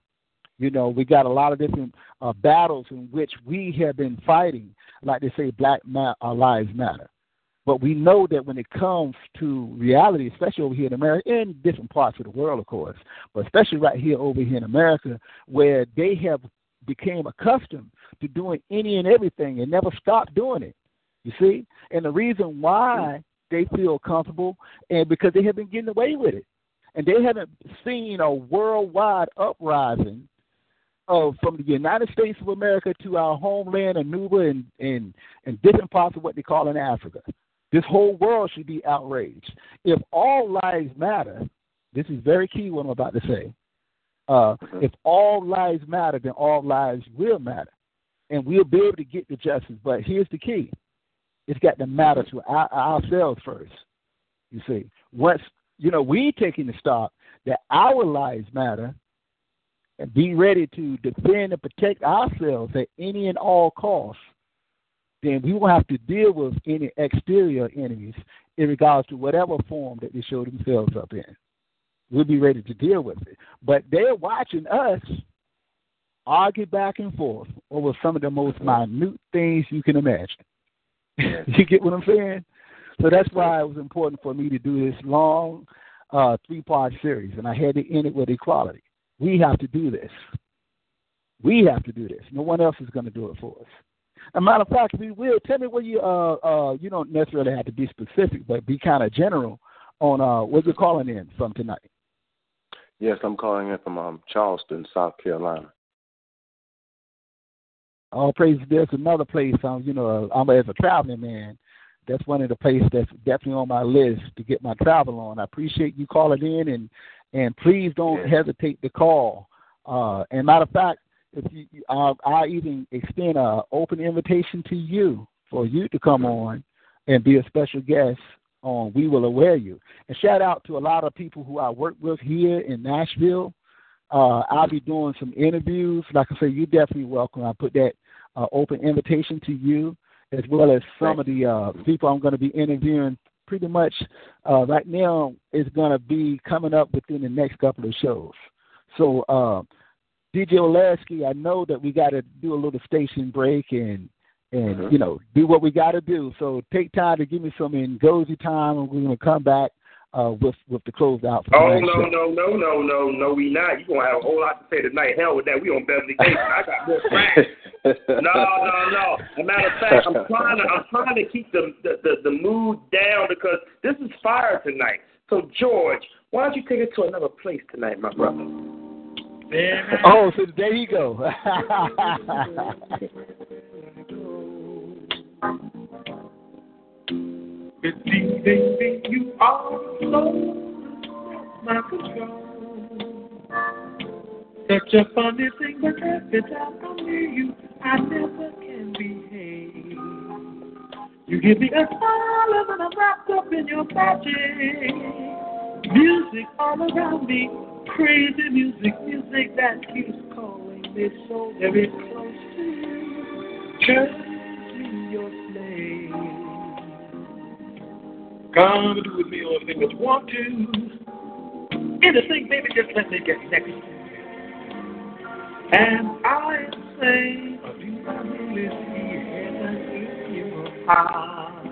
You know, we got a lot of different uh, battles in which we have been fighting, like they say, Black ma- uh, Lives Matter. But we know that when it comes to reality, especially over here in America, in different parts of the world, of course, but especially right here over here in America, where they have became accustomed to doing any and everything and never stopped doing it. You see, and the reason why mm. they feel comfortable and because they have been getting away with it, and they haven't seen a worldwide uprising of from the United States of America to our homeland, Anuba, and and and different parts of what they call in Africa. This whole world should be outraged. If all lives matter, this is very key what I'm about to say. Uh, if all lives matter, then all lives will matter, and we'll be able to get the justice. But here's the key: it's got to matter to our, ourselves first. You see, once you know we taking the stock that our lives matter, and be ready to defend and protect ourselves at any and all costs, then we will have to deal with any exterior enemies in regards to whatever form that they show themselves up in. we'll be ready to deal with it. But they're watching us argue back and forth over some of the most minute things you can imagine. <laughs> you get what I'm saying? So that's why it was important for me to do this long uh, three part series, and I had to end it with equality. We have to do this. We have to do this. No one else is going to do it for us. A matter of fact, we will. Tell me where you uh uh you don't necessarily have to be specific, but be kind of general on uh where you're calling in from tonight. Yes, I'm calling in from um, Charleston, South Carolina. All praise. There's another place. Um, you know, I'm as a traveling man. That's one of the places that's definitely on my list to get my travel on. I appreciate you calling in, and and please don't hesitate to call. Uh, and matter of fact, if you, I, I even extend an open invitation to you for you to come on and be a special guest on We Will Aware You. And shout out to a lot of people who I work with here in Nashville. Uh, I'll be doing some interviews. Like I say, you're definitely welcome. I put that uh, open invitation to you, as well as some of the uh, people I'm going to be interviewing. Pretty much uh, right now is going to be coming up within the next couple of shows. So, uh, DJ Olasky, I know that we got to do a little station break and and Mhm. you know do what we got to do. So take time to give me some Ngozi time, and we're going to come back uh, with with the closeout. For Oh no show. no no no no no we not. You gonna have a whole lot to say tonight. Hell with that. We on Beverly Gate. I got more facts. <laughs> No no no. As a matter of fact, I'm trying to I'm trying to keep the the, the the mood down because this is fire tonight. So George, why don't you take it to another place tonight, my brother? Oh, so there you go. <laughs> Deceiving me, you are my control. Such a funny thing, but every time I'm near you, I never can behave. You give me a smile and I'm wrapped up in your magic. Music all around me, crazy music, music that keeps calling me so very close to you. Me your slave. Come and do with me anything that you want to. Anything, baby, just let me get next to you. And I say, do I really see heaven in your eyes?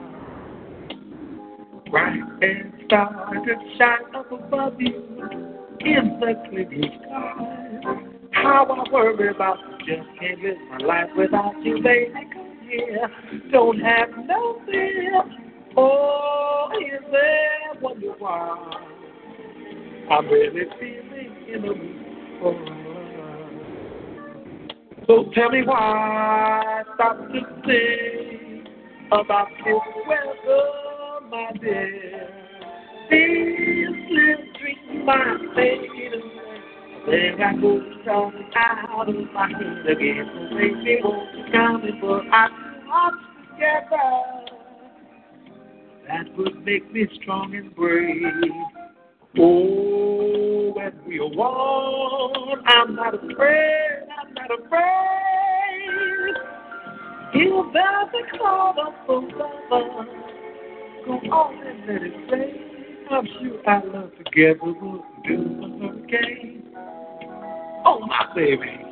Bright and stars that shine up above you in the clear sky. How I worry about you, just can't live my life without you, baby. Come here, don't have no fear. Oh, is there wonder why I'm really feeling in the mood. So tell me why stop to think about this weather, my dear. Then I out of my head again. So our hearts together? That would make me strong and brave. Oh, when we are one, I'm not afraid, I'm not afraid. He'll the cloud of. Go on and let it rain. I'm sure our love together will do a hurricane. Oh, my baby.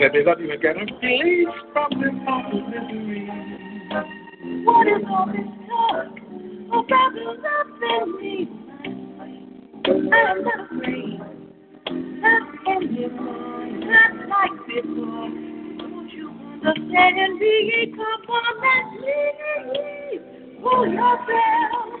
Let me love you and get a release from this awful misery. What is all this talk about the love in me? I'm not afraid, not anymore, not like before. Don't you understand and be come on and leave? Pull yourself,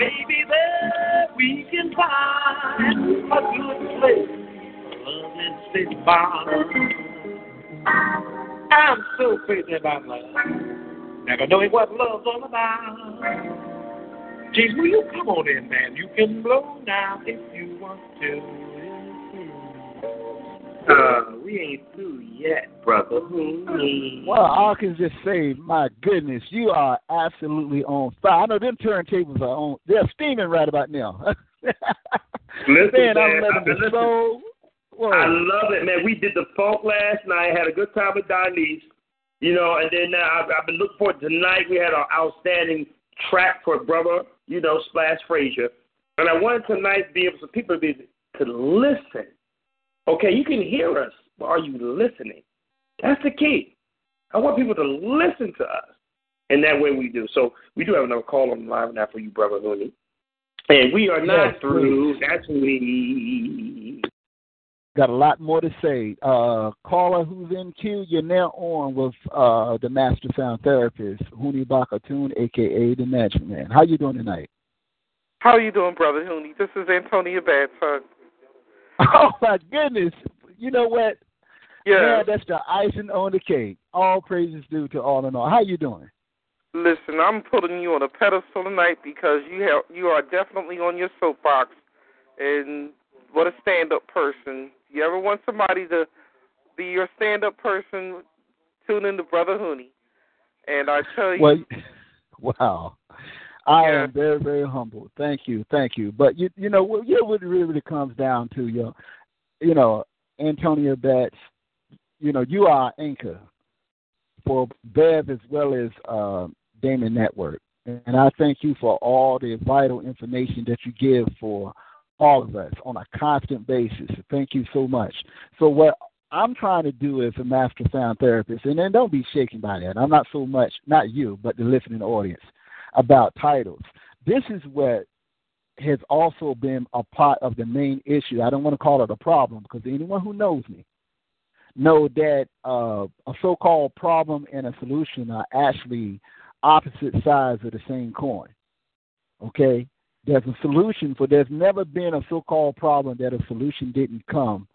Baby, there we can find a good place. Love and sit by. I'm so crazy about love. Never knowing what love's all about. James, will you come on in, man? You can blow now if you want to. Uh, <laughs> we ain't through yet, brother. Hmm. Well, I can just say, my goodness, you are absolutely on fire. I know them turntables are on; they're steaming right about now. <laughs> Listen, man, man, I'm I've been letting the soul. Whoa. I love it, man. We did the funk last night. Had a good time with Donese. You know, and then uh, I've, I've been looking forward to tonight. We had an outstanding track for brother, you know, Splash Frazier. And I wanted tonight to be able for people to be to listen. Okay, you can hear us, but are you listening? That's the key. I want people to listen to us. And that way we do. So we do have another call on the line now for you, Brother Looney. And we are not Yes, through. That's we. Got a lot more to say. Uh, caller who's in queue, you're now on with uh, the Master Sound Therapist, Huni Bakatun, aka the Magic Man. How you doing tonight? How you doing, brother Huni? This is Antonia Badson. <laughs> Oh my goodness! You know what? Yeah. That's the icing on the cake. All praises due to all in all. How you doing? Listen, I'm putting you on a pedestal tonight because you have you are definitely on your soapbox, and what a stand-up person. You ever want somebody to be your stand-up person? Tune in to Brother Huni, and I tell you, Well, <laughs> wow. I am very, very humble. Thank you, thank you. But you, you know, what, you know what it really, really comes down to, you, you know, Antonio Betts. You know, you are anchor for Bev as well as uh, Damon Network, and I thank you for all the vital information that you give for all of us on a constant basis. Thank you so much. So what I'm trying to do as a master sound therapist, and then don't be shaken by that. I'm not so much, not you, but the listening audience about titles. This is what has also been a part of the main issue. I don't want to call it a problem because anyone who knows me know that uh, a so-called problem and a solution are actually opposite sides of the same coin. Okay, there's a solution for. There's never been a so-called problem that a solution didn't come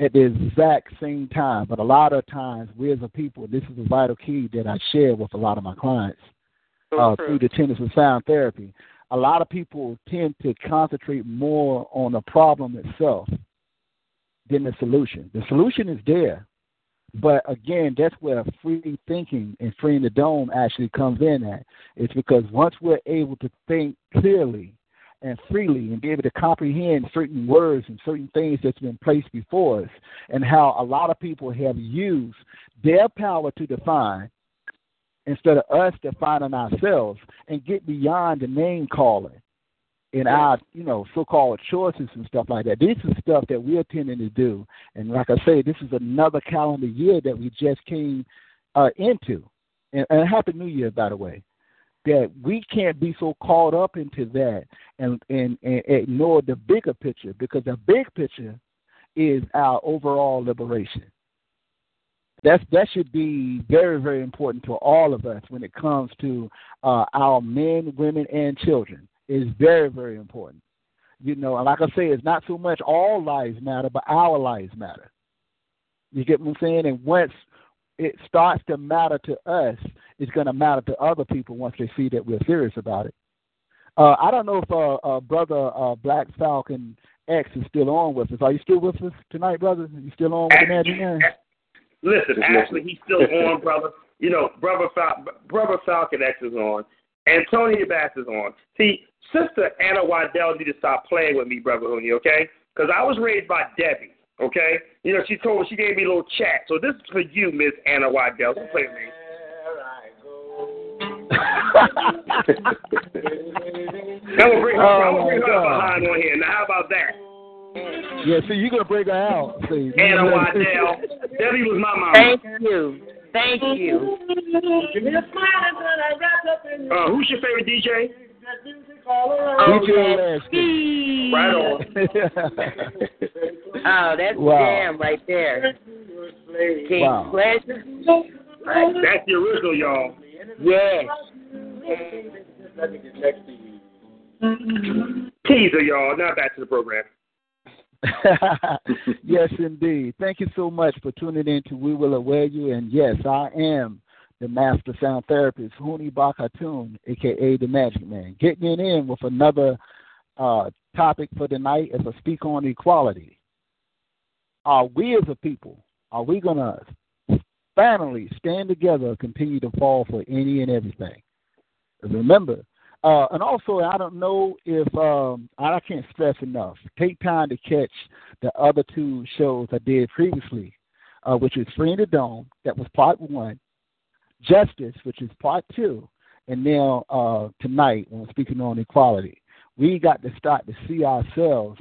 at the exact same time. But a lot of times, we as a people, this is a vital key that I share with a lot of my clients uh, through the tenets of sound therapy. A lot of people tend to concentrate more on the problem itself than the solution. The solution is there, but again, that's where free thinking and freeing the dome actually comes in at. It's because once we're able to think clearly and freely and be able to comprehend certain words and certain things that's been placed before us, and how a lot of people have used their power to define instead of us defining ourselves and get beyond the name calling in our, you know, so-called choices and stuff like that. This is stuff that we're tending to do, and like I say, this is another calendar year that we just came uh, into, and, and Happy New Year, by the way. That we can't be so caught up into that and, and, and ignore the bigger picture because the big picture is our overall liberation. That's that should be very very important to all of us when it comes to uh, our men, women, and children. Is very very important. You know, and like I say, it's not so much all lives matter, but our lives matter. You get what I'm saying? And once it starts to matter to us, it's going to matter to other people once they see that we're serious about it. Uh, I don't know if uh, uh, brother uh, Black Falcon X is still on with us. Are you still with us tonight, brother? Are you still on with the Magic Man? Listen, actually, he's still <laughs> on, brother. You know, brother Fal- brother Falcon X is on. Antonia Bass is on. See, sister Anna Waddell need to stop playing with me, brother Huni, okay? Because I was raised by Debbie, okay? You know, she told me she gave me a little chat. So this is for you, Miss Anna Waddell. Don't play with me. <laughs> Now we'll bring her, I'm gonna bring her Oh, behind on here. Now, how about that? Yeah, see, you're gonna break her out. See, Anna Waddell. Debbie was my mama. Thank you. Thank you. Uh, who's your favorite DJ? DJ Lasky. Right on. <laughs> Oh, that's Wow. jam right there. King Wow. Pleasure. That's the original, y'all. Yes. Teaser, y'all. Now back to the program. <laughs> yes, indeed. Thank you so much for tuning in to We Will Aware You. And yes, I am the master sound therapist, Huni Bakatun, aka the Magic Man, getting in with another uh, topic for tonight as I speak on equality. are we as a people, are we going to finally stand together continue to fall for any and everything? Remember, uh, and also, I don't know if um, I can't stress enough. Take time to catch the other two shows I did previously, uh, which is Free in the Dome, that was part one, Justice, which is part two, and now uh, tonight, when we're speaking on equality, we got to start to see ourselves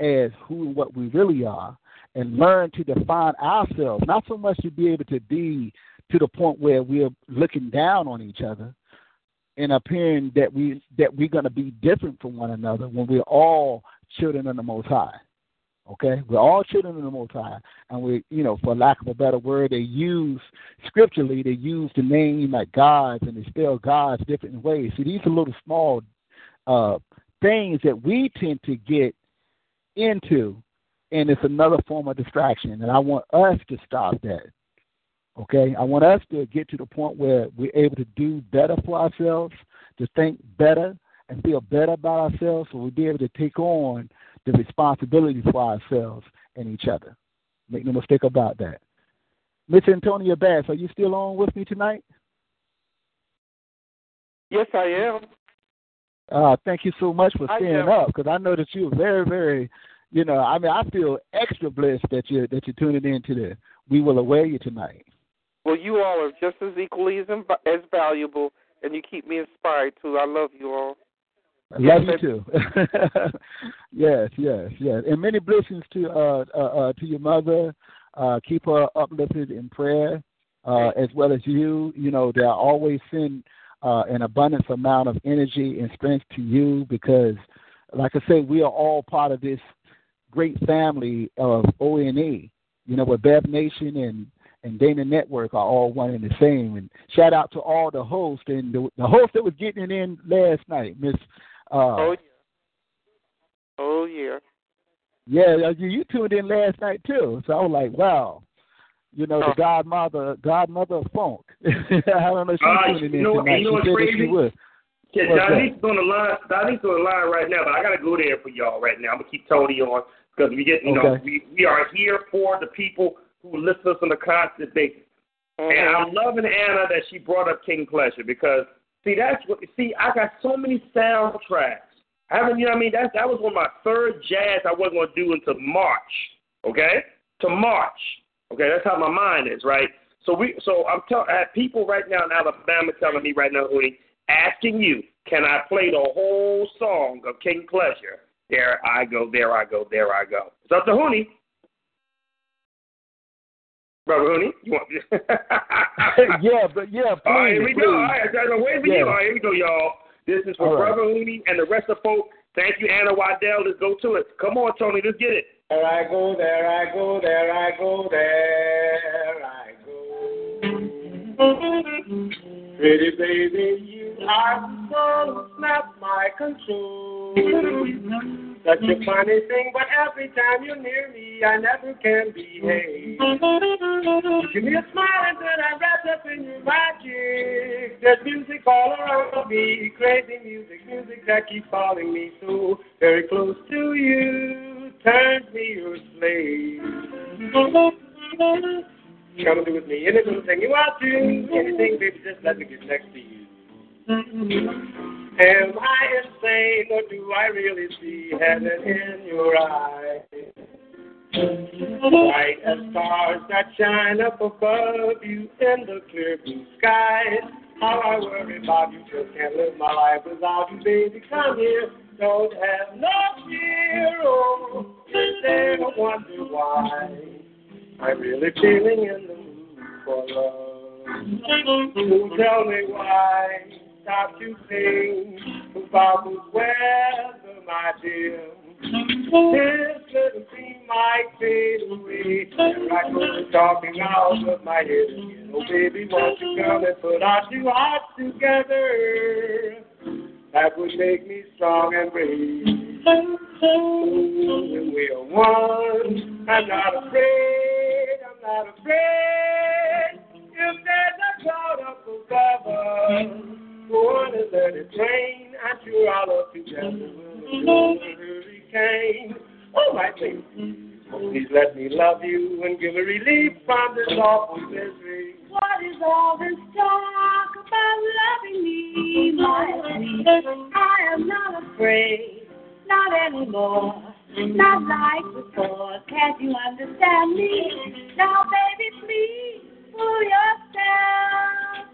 as who and what we really are, and learn to define ourselves. Not so much to be able to be to the point where we're looking down on each other, and appearing that we that we're going to be different from one another when we're all children of the Most High. Okay, we're all children of the Most High, and we, you know, for lack of a better word, they use scripturally they use the name like gods and they spell gods different ways. See, these are little small uh, things that we tend to get into, and it's another form of distraction. And I want us to stop that. Okay, I want us to get to the point where we're able to do better for ourselves, to think better and feel better about ourselves, so we'll be able to take on the responsibility for ourselves and each other. Make no mistake about that. Miss Antonia Bass, are you still on with me tonight? Yes, I am. Uh, thank you so much for staying up because I know that you're very, very, you know, I mean, I feel extra blessed that you that you're tuning in to the We Will Aware You tonight. Well, you all are just as equally as as valuable, and you keep me inspired too. I love you all. I love you too. <laughs> yes, yes, yes, and many blessings to uh, uh, uh to your mother. Uh, keep her uplifted in prayer, uh, as well as you. You know, they always send uh, an abundance amount of energy and strength to you because, like I say, we are all part of this great family of ONE. You know, with Bev Nation and and Dana Network are all one and the same. And shout out to all the hosts and the, the host that was getting it in last night, Miss. Uh, Oh yeah. Oh yeah. yeah, you, you tuned in last night too. So I was like, wow. You know, Oh. the godmother, godmother of funk. <laughs> I don't know if she's Uh, tuning you in know- tonight. you know what's crazy? Yeah? Donnie's on the line. Donnie's on the line right now, but I gotta go there for y'all right now. I'm gonna keep Tony on because we get, you know, we we are here for the people who listen to us on a constant basis. Uh-huh. And I'm loving Anna that she brought up King Pleasure because see that's what see I got so many soundtracks. I haven't you know what I mean that that was one of my third jazz I wasn't gonna do until March. Okay? To March. Okay, that's how my mind is, right? So we so I'm tell I have people right now in Alabama telling me right now, Hootie, asking you, can I play the whole song of King Pleasure? There I go, there I go, there I go. It's up to Huni. Brother Huni, you want <laughs> yeah, but yeah, please. All right, here we please. go. All right, I'm waiting for Yeah. you. All right, here we go, y'all. This is for All right. Brother Hoonie and the rest of folk. Thank you, Anna Waddell. Let's go to it. Come on, Tony, let's get it. There I go, there I go, there I go, there I go. Pretty baby, you are so snap my control. Such a funny thing, but every time you're near me, I never can behave. Give me a smile and then I wrap up in your magic. There's music all around me, crazy music, music that keeps calling me so very close to you. Turns me your slave. Come and do with me anything you want to. Anything, baby, just let me get next to you. Am I insane or do I really see heaven in your eyes? Bright as stars that shine up above you in the clear blue skies. How I worry about you, just can't live my life without you, baby. Come here, don't have no fear. Oh, don't wonder why. I'm really feeling in the mood for love. Tell me why? Stop to sing about the weather, my dear. This little thing might fade away. And I go talking out of my head. Oh, baby, won't you come and put our two hearts together? That would make me strong and brave. Ooh, when we are one, I'm not afraid. I'm not afraid. If there's a cloud up above us, and let it rain. I'm sure our love together blow a hurricane. Oh, my baby, Please let me love you and give me relief from this awful misery. What is all this talk about loving me, my sweet? I am not afraid, not anymore, not like before. Can't you understand me? Now, baby, please pull yourself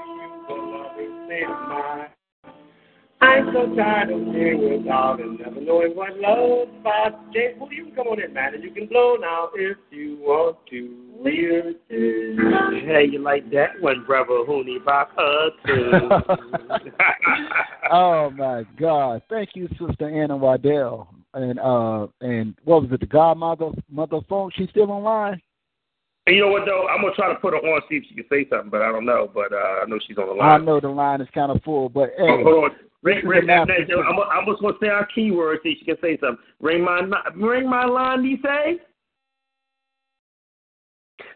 loving of mine. I'm so tired of living without and never knowing what love's about. James, well, you can come on in, man, and you can blow now if you want to. We're Hey, you like that one, brother Huni Baka too. <laughs> oh my God! Thank you, Sister Anna Waddell. And uh, and what was it? The Godmother Mother phone. She's still online. And you know what though? I'm gonna try to put her on see if she can say something, but I don't know. But uh, I know she's on the line. I know the line is kind of full, but hey, Oh, hold on. Ring, ring, I'm, I'm, just gonna say our keyword. See if she can say something. Ring my ring my line. Do you say?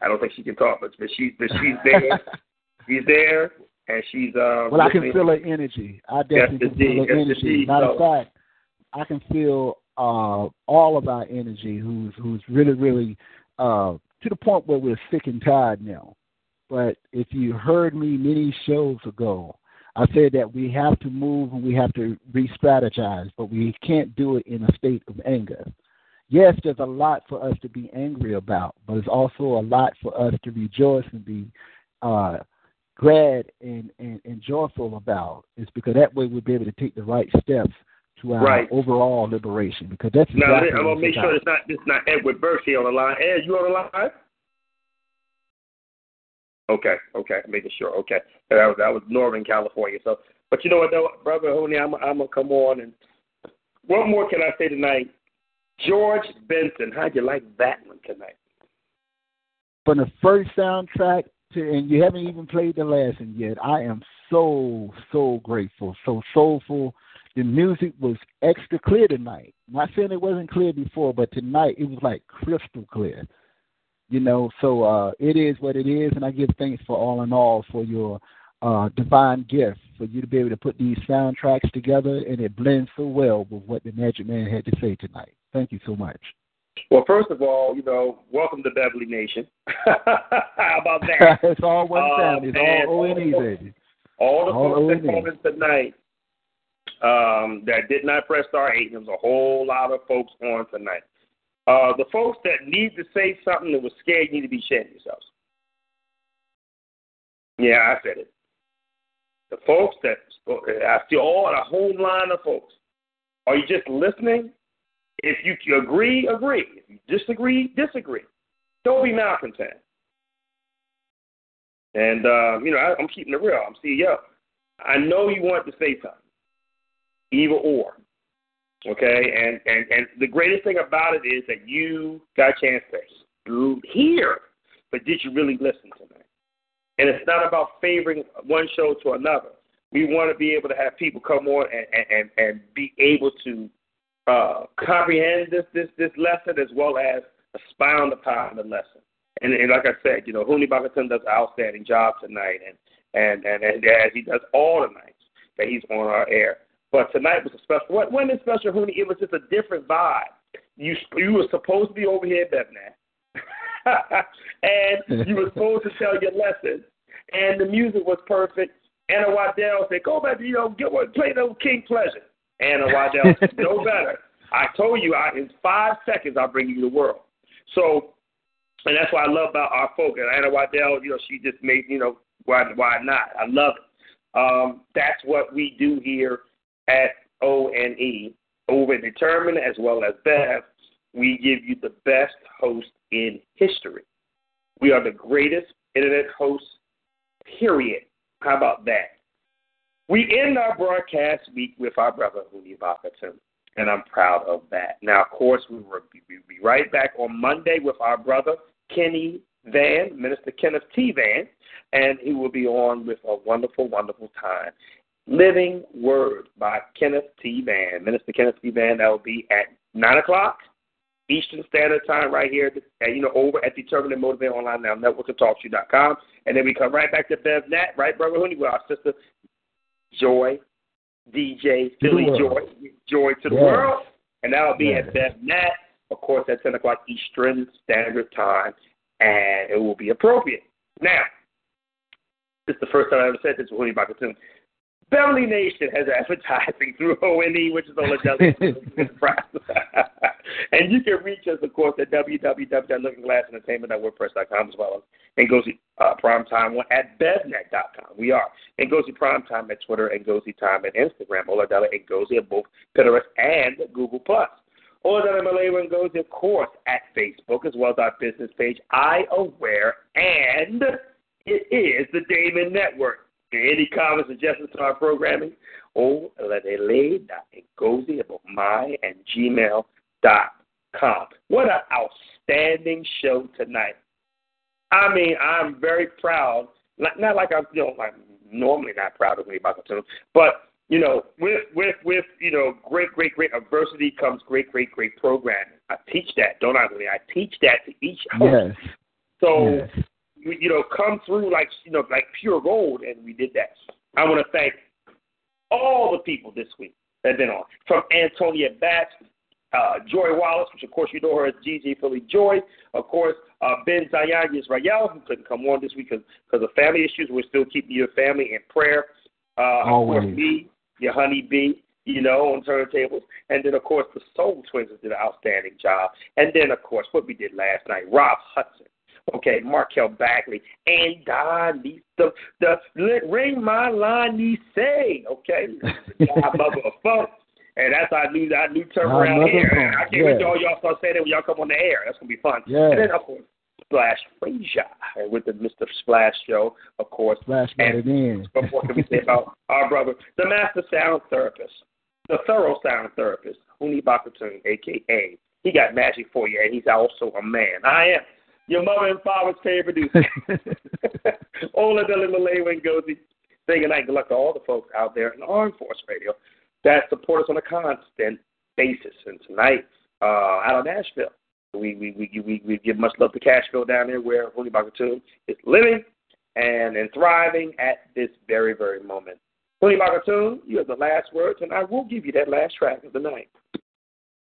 I don't think she can talk, but but she's but she's there. <laughs> she's there, and she's uh. well, I can feel her energy. I definitely can feel her energy. Matter of So- fact, I can feel uh, all of our energy. Who's who's really really uh, to the point where we're sick and tired now. But if you heard me many shows ago, I said that we have to move and we have to re-strategize, but we can't do it in a state of anger. Yes, there's a lot for us to be angry about, but it's also a lot for us to rejoice and be uh, glad and, and, and joyful about. It's because that way we'll be able to take the right steps to our Right. overall liberation. Because that's Now exactly I'm gonna make sure it's not it's not Edward Berkey on the line. Ed, you on the line? Okay, okay, making sure. Okay, that was, that was Northern California. So, but you know what, though, brother Honey, I'm I'm gonna come on and what more can I say tonight? George Benson, how'd you like that one tonight? from the first soundtrack to, and you haven't even played the last one yet. I am so so grateful, so soulful. The music was extra clear tonight. Not saying it wasn't clear before, but tonight it was like crystal clear. You know, so uh, it is what it is, and I give thanks for all in all for your uh, divine gift for you to be able to put these soundtracks together, and it blends so well with what the Magic Man had to say tonight. Thank you so much. Well, first of all, you know, welcome to Beverly Nation. <laughs> How about that? <laughs> it's all one Uh, family. It's all O and E, baby. All the All folks that called in tonight um, that did not press star eight, there was a whole lot of folks on tonight. Uh, the folks that need to say something that was scared need to be ashamed yourselves. Yeah, I said it. The folks that I see all a whole line of folks. Are you just listening? If you you agree, agree. If you disagree, disagree. Don't be malcontent. And uh, you know, I, I'm keeping it real. I'm CEO. I know you want to say something, either or. Okay, and and and the greatest thing about it is that you got a chance to hear, but did you really listen tonight? And it's not about favoring one show to another. We want to be able to have people come on and and and, be able to uh, comprehend this this this lesson as well as expound upon the lesson. And, and like I said, you know, Huni Bakatun does an outstanding job tonight, and and and, and as he does all the nights that he's on our air. But tonight was a special. What when is special, Huni? It was just a different vibe. You you were supposed to be over here, Bevnan, <laughs> and you were supposed to tell your lesson, and the music was perfect. Anna Waddell said, "Go back, you know, get what play those King Pleasure." Anna Waddell "No better." I told you, I, in five seconds, I'll bring you the world. So, and that's what I love about our folk. And Anna Waddell, you know, she just made, you know, why why not? I love it. Um, that's what we do here at O N E over Determined as well as Bev. We give you the best host in history. We are the greatest internet hosts, period. How about that? We end our broadcast week with our brother Huni Bakatun. and I'm proud of that. Now, of course, we will be right back on Monday with our brother Kenny Van, Minister Kenneth T. Van, and he will be on with a wonderful, wonderful time. Living Word by Kenneth T. Van. Minister Kenneth T. Van, that will be at 9 o'clock Eastern Standard Time right here, at, you know, over at Determined and Motivated Online Now Network and TalkShoe.com. And then we come right back to BevNat, right, Brother Huni, with our sister Joy, DJ Philly Joy, Joy to the Yeah. World. And that will be Yeah. at BevNat, of course, at 10 o'clock Eastern Standard Time. And it will be appropriate. Now, this is the first time I ever said this with Huni Bakatun. Beverly Nation has advertising through <laughs> ONE, which is the <laughs> And you can reach us, of course, at www.lookingglassentertainment.wordpress.com as well as Ngozi uh, Primetime at bevnet.com. We are Ngozi Primetime at Twitter and Ngozi Time at Instagram. Oladella and Ngozi at both Pinterest and Google+. Oladella Malay Ngozi, of course, at Facebook as well as our business page, I Aware, and it is the Damon Network. Any comments, suggestions to our programming? About my and gmail dot com. What an outstanding show tonight. I mean, I'm very proud. Not, not like I'm, you know, I'm normally not proud of me about the but you know, with with with you know, great great great adversity comes great great great programming. I teach that, don't I? Really? I teach that to each host. Yes. So Yes. We, you know, come through like you know, like pure gold, and we did that. I want to thank all the people this week that have been on, from Antonia Batts, uh, Joy Wallace, which of course you know her as GG Philly Joy, of course uh, Ben Zayan Yisrael, who couldn't come on this week because of family issues. We're still keeping your family in prayer. Uh, of course, me, your honey bee, you know, on turntables. And then, of course, the Soul Twins did an outstanding job. And then, of course, what we did last night, Rob Hudson. Okay, Markel Bagley, and Don the the, ring my line he say, okay, <laughs> mother of funk, and that's our new our new term Our around mother here. funk, I can't wait yeah. till all y'all start saying it when y'all come on the air. That's gonna be fun. Yeah. And then of course Splash Frazier with the Mr. Splash Show, of course. Flash got it in. But <laughs> what can we say about our brother, the master sound therapist, the thorough sound therapist, Huni Bakatun, aka he got magic for you, and he's also a man. I am your mother and father's favorite producer. <laughs> Ola Dilla Malay Ngozi. Saying good night and good luck to all the folks out there in Armed Force Radio that support us on a constant basis. And tonight, uh, out of Nashville, we we, we we we give much love to Cashville down there where Huni Bakatun is living and and thriving at this very, very moment. Huni Bakatun, you have the last words, and I will give you that last track of the night.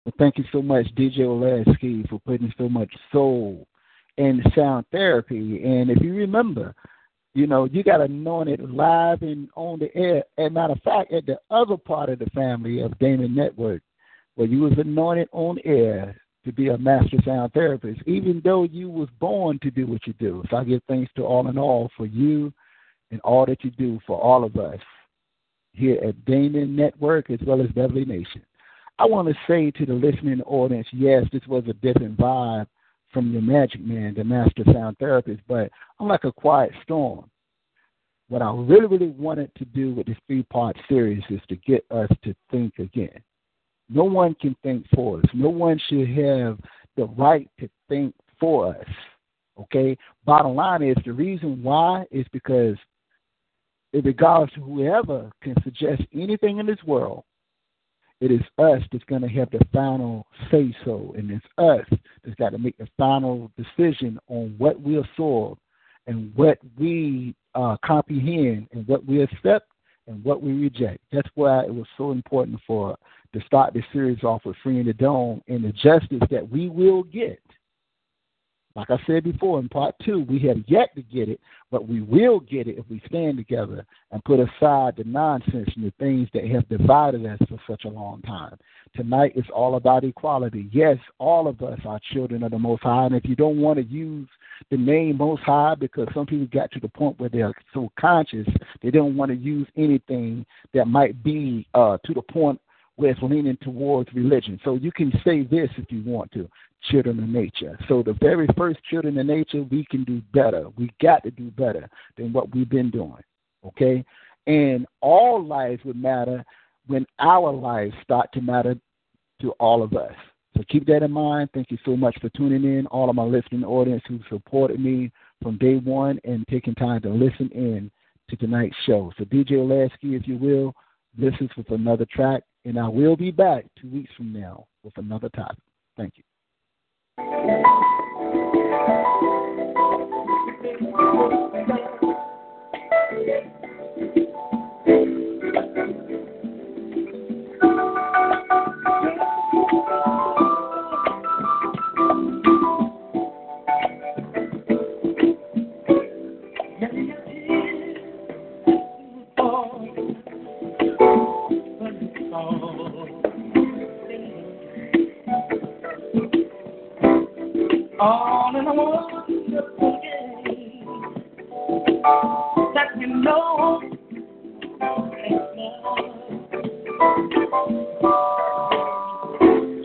Well, thank you so much, DJ Olasky, for putting so much soul in sound therapy. And if you remember, you know, you got anointed live and on the air. As a matter of fact, at the other part of the family of Damon Network, where you was anointed on air to be a master sound therapist, even though you was born to do what you do. So I give thanks to all in all for you and all that you do for all of us here at Damon Network as well as Beverly Nation. I want to say to the listening audience, yes, this was a different vibe from your Magic Man, the master sound therapist, but I'm like a quiet storm. What I really, really wanted to do with this three part series is to get us to think again. No one can think for us. No one should have the right to think for us. Okay? Bottom line is the reason why is because it regards to whoever can suggest anything in this world, it is us that's going to have the final say so, and it's us that's got to make the final decision on what we absorb and what we uh, comprehend and what we accept and what we reject. That's why it was so important for to start this series off with freeing the dome and the justice that we will get. Like I said before in part two, we have yet to get it, but we will get it if we stand together and put aside the nonsense and the things that have divided us for such a long time. Tonight is all about equality. Yes, all of us are children of the Most High, and if you don't want to use the name Most High because some people got to the point where they're so conscious they don't want to use anything that might be uh, to the point where it's leaning towards religion. So you can say this if you want to children of nature. So the very first children of nature, we can do better. We got to do better than what we've been doing. Okay? And all lives would matter when our lives start to matter to all of us. So keep that in mind. Thank you so much for tuning in, all of my listening audience who supported me from day one and taking time to listen in to tonight's show. So DJ Lasky, if you will, this is with another track, and I will be back two weeks from now with another topic. Thank you. All in a wonderful game that you know.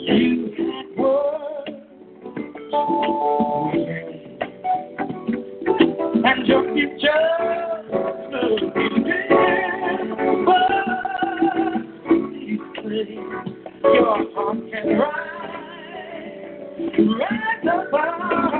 You had words and your future but please pray your rise, rise above.